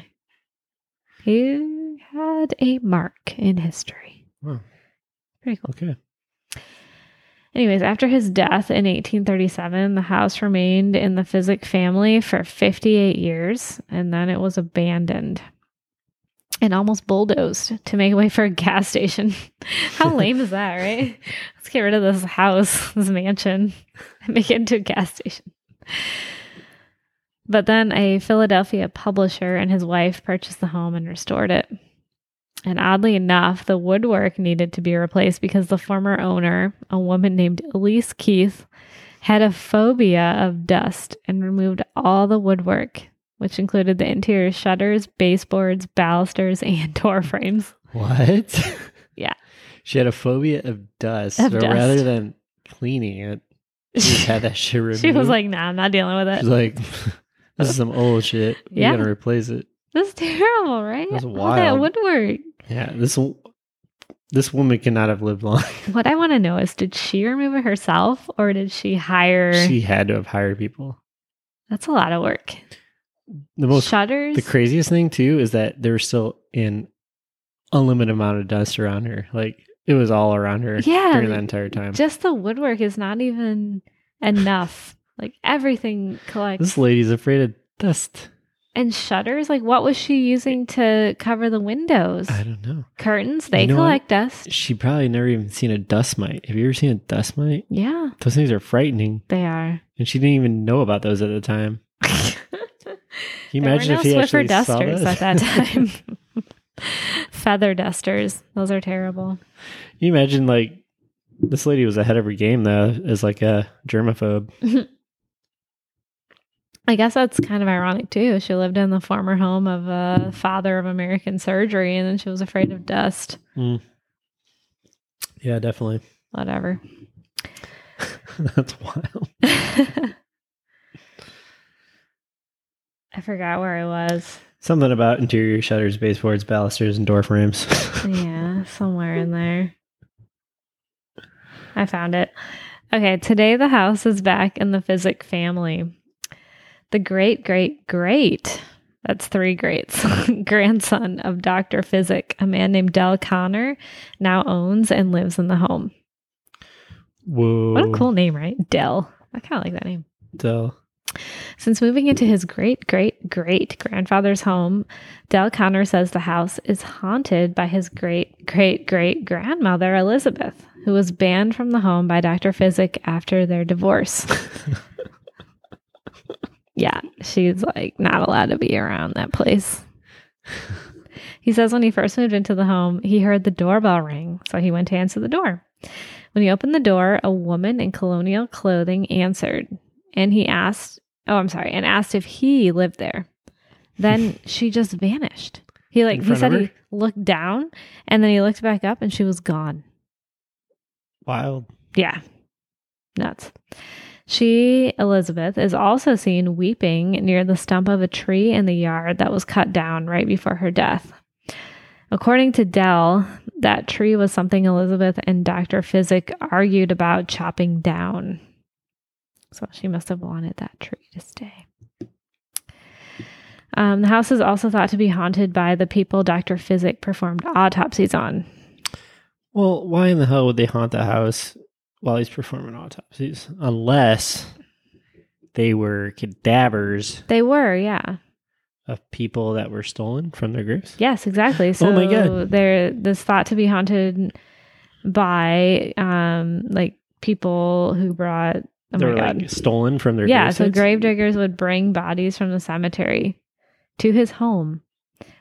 He had a mark in history. Wow. Pretty cool. Okay. Anyways, after his death in 1837, the house remained in the Physick family for 58 years and then it was abandoned and almost bulldozed to make way for a gas station. How lame is that, right? Let's get rid of this house, this mansion, and make it into a gas station. But then a Philadelphia publisher and his wife purchased the home and restored it. And oddly enough, the woodwork needed to be replaced because the former owner, a woman named Elise Keith, had a phobia of dust and removed all the woodwork, which included the interior shutters, baseboards, balusters, and door frames. What? Yeah. She had a phobia of dust. Of so dust. rather than cleaning it, she had that shit removed. She was like, nah, I'm not dealing with it. She's like, this is some old shit. We Yeah. gotta replace it. That's terrible, right? That's All that wild. woodwork. Yeah, this this woman cannot have lived long. What I want to know is did she remove it herself or did she hire? she had to have hired people. That's a lot of work. The most Shutters. the craziest thing too is that there was still an unlimited amount of dust around her. Like it was all around her Yeah, during that entire time. Just the woodwork is not even enough. Like everything collects. this lady's afraid of dust. and shutters. Like what was she using to cover the windows? I don't know. Curtains. They You know what? collect dust. She probably never even seen a dust mite. Have you ever seen a dust mite? Yeah, Those things are frightening, they are. and she didn't even know about those at the time. Can you there imagine were if no he Swiffer dusters at that time. Feather dusters. Those are terrible. Can you imagine like this lady was ahead of her game though, as like a germaphobe. I guess that's kind of ironic too. She lived in the former home of a father of American surgery, and then she was afraid of dust. Mm. Yeah, definitely. Whatever. That's wild. I forgot where I was. Something about interior shutters, baseboards, balusters, and door frames. Yeah, somewhere in there. I found it. Okay, today the house is back in the Physick family. The great, great, great That's three greats. Grandson of Dr. Physick, a man named Del Connor, now owns and lives in the home. Whoa. What a cool name, right? Del. I kind of like that name. Del. Since moving into his great great great grandfather's home, Del Connor says the house is haunted by his great great great grandmother, Elizabeth, who was banned from the home by Dr. Physick after their divorce. yeah, she's like not allowed to be around that place. He says when he first moved into the home, he heard the doorbell ring, so he went to answer the door. When he opened the door, a woman in colonial clothing answered, and he asked, "Oh, I'm sorry," and asked if he lived there. Then she just vanished. He like he said he looked down, and then he looked back up, and she was gone. Wild. Yeah. Nuts. She, Elizabeth, is also seen weeping near the stump of a tree in the yard that was cut down right before her death. According to Del, that tree was something Elizabeth and Dr. Physick argued about chopping down. So she must have wanted that tree to stay. Um, the house is also thought to be haunted by the people Dr. Physick performed autopsies on. Well, why in the hell would they haunt the house while he's performing autopsies? Unless they were cadavers They were, yeah. of people that were stolen from their graves. Yes, exactly. So Oh my God. they're this thought to be haunted by um like people who brought oh they my were god. like stolen from their yeah, grave so sites? grave diggers would bring bodies from the cemetery to his home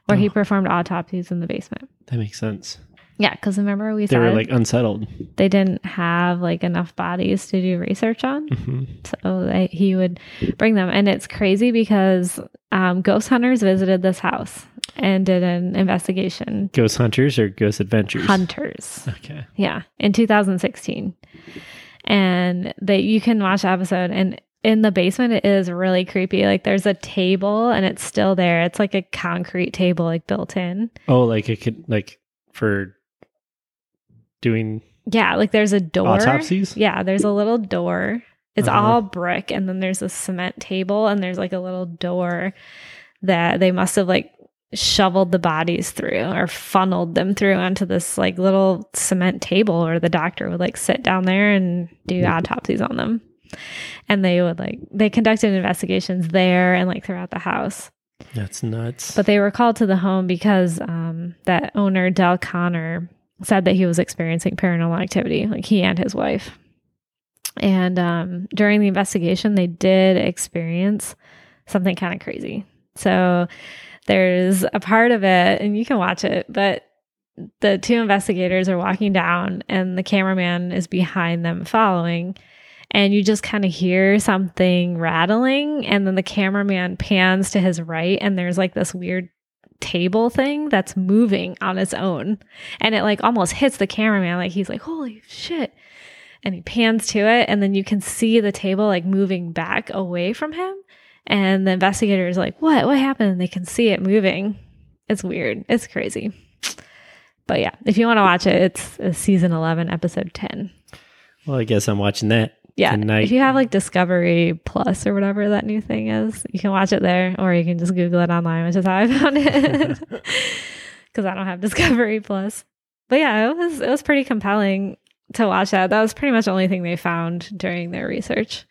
where he Oh. performed autopsies in the basement. That makes sense. Yeah, because remember we They were like unsettled. they didn't have like enough bodies to do research on. Mhm. So they, he would bring them. And it's crazy because um, ghost hunters visited this house and did an investigation. Ghost hunters or ghost adventures? Hunters. Okay. Yeah, in 2016. And they you can watch the episode and in the basement it is really creepy. Like there's a table and it's still there. It's like a concrete table like built in. Oh, like it could like for doing Yeah, like there's a door. autopsies. Yeah, there's a little door. It's Uh-huh. all brick and then there's a cement table and there's like a little door that they must have like shoveled the bodies through or funneled them through onto this like little cement table or the doctor would like sit down there and do autopsies on them. And they would like they conducted investigations there and like throughout the house. That's nuts. But they were called to the home because um, that owner, Del Connor, said that he was experiencing paranormal activity, like he and his wife. And um, during the investigation, they did experience something kind of crazy. So there's a part of it, and you can watch it, but the two investigators are walking down, and the cameraman is behind them following. And you just kind of hear something rattling, and then the cameraman pans to his right, and there's like this weird table thing that's moving on its own. And it like almost hits the cameraman. Like he's like, holy shit. And he pans to it, and then you can see the table like moving back away from him. And the investigator is like, what? What happened? And they can see it moving. It's weird. It's crazy. But yeah, if you want to watch it, it's uh, season 11, episode 10. well, I guess I'm watching that. Yeah. Tonight. If you have like Discovery Plus or whatever that new thing is, you can watch it there or you can just Google it online, which is how I found it. Because I don't have Discovery Plus. But yeah, it was it was pretty compelling to watch that. That was pretty much the only thing they found during their research.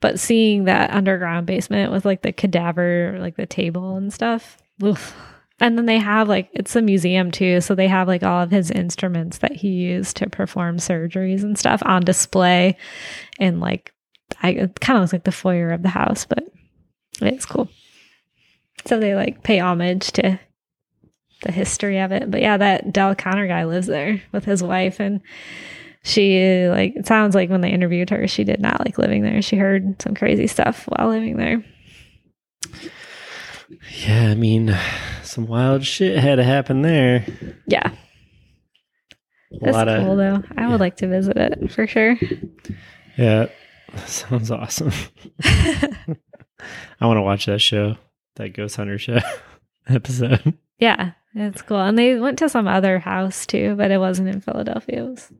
But seeing that underground basement with like the cadaver, like the table and stuff. oof. And then they have like it's a museum too, so they have like all of his instruments that he used to perform surgeries and stuff on display in like I it kind of looks like the foyer of the house, but it's cool. So they like pay homage to the history of it. But yeah, that Del Connor guy lives there with his wife and she like it sounds like when they interviewed her, she did not like living there. She heard some crazy stuff while living there. Yeah, I mean, some wild shit had to happen there. Yeah. A That's cool of though. I would like to visit it for sure. yeah, sounds awesome. I want to watch that show, that Ghost Hunter show episode. Yeah, it's cool. And they went to some other house too, but it wasn't in Philadelphia. It was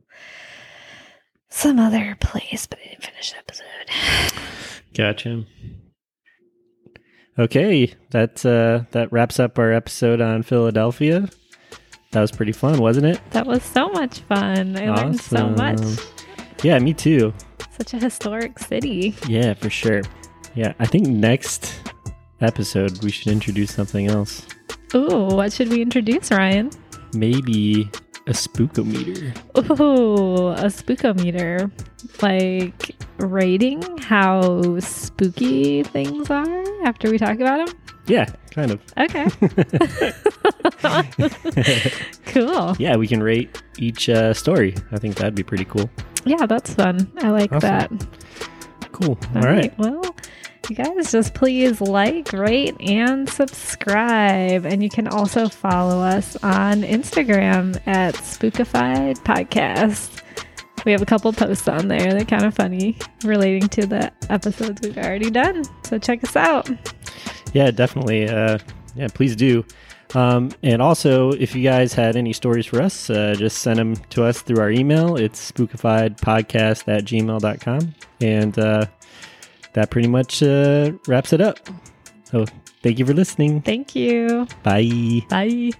some other place, but I didn't finish the episode. Gotcha. Okay, that uh, that wraps up our episode on Philadelphia. That was pretty fun, wasn't it? That was so much fun. I learned so much. Yeah, me too. Such a historic city. Yeah, for sure. Yeah, I think next episode we should introduce something else. Ooh, what should we introduce, Ryan? Maybe a spookometer. Ooh, a spookometer. Like rating how spooky things are after we talk about them? Yeah, kind of. Okay. cool. Yeah, we can rate each uh, story. I think that'd be pretty cool. Yeah, that's fun. I like Awesome. that. Cool. All right. Well, you guys just please like, rate, and subscribe. And you can also follow us on Instagram at Spookified Podcast. We have a couple posts on there. They're kind of funny relating to the episodes we've already done. So check us out. Yeah, definitely. Uh, yeah, please do. Um, and also, if you guys had any stories for us, uh, just send them to us through our email. It's spookifiedpodcast at gmail.com. And uh, that pretty much uh, wraps it up. So thank you for listening. Thank you. Bye. Bye.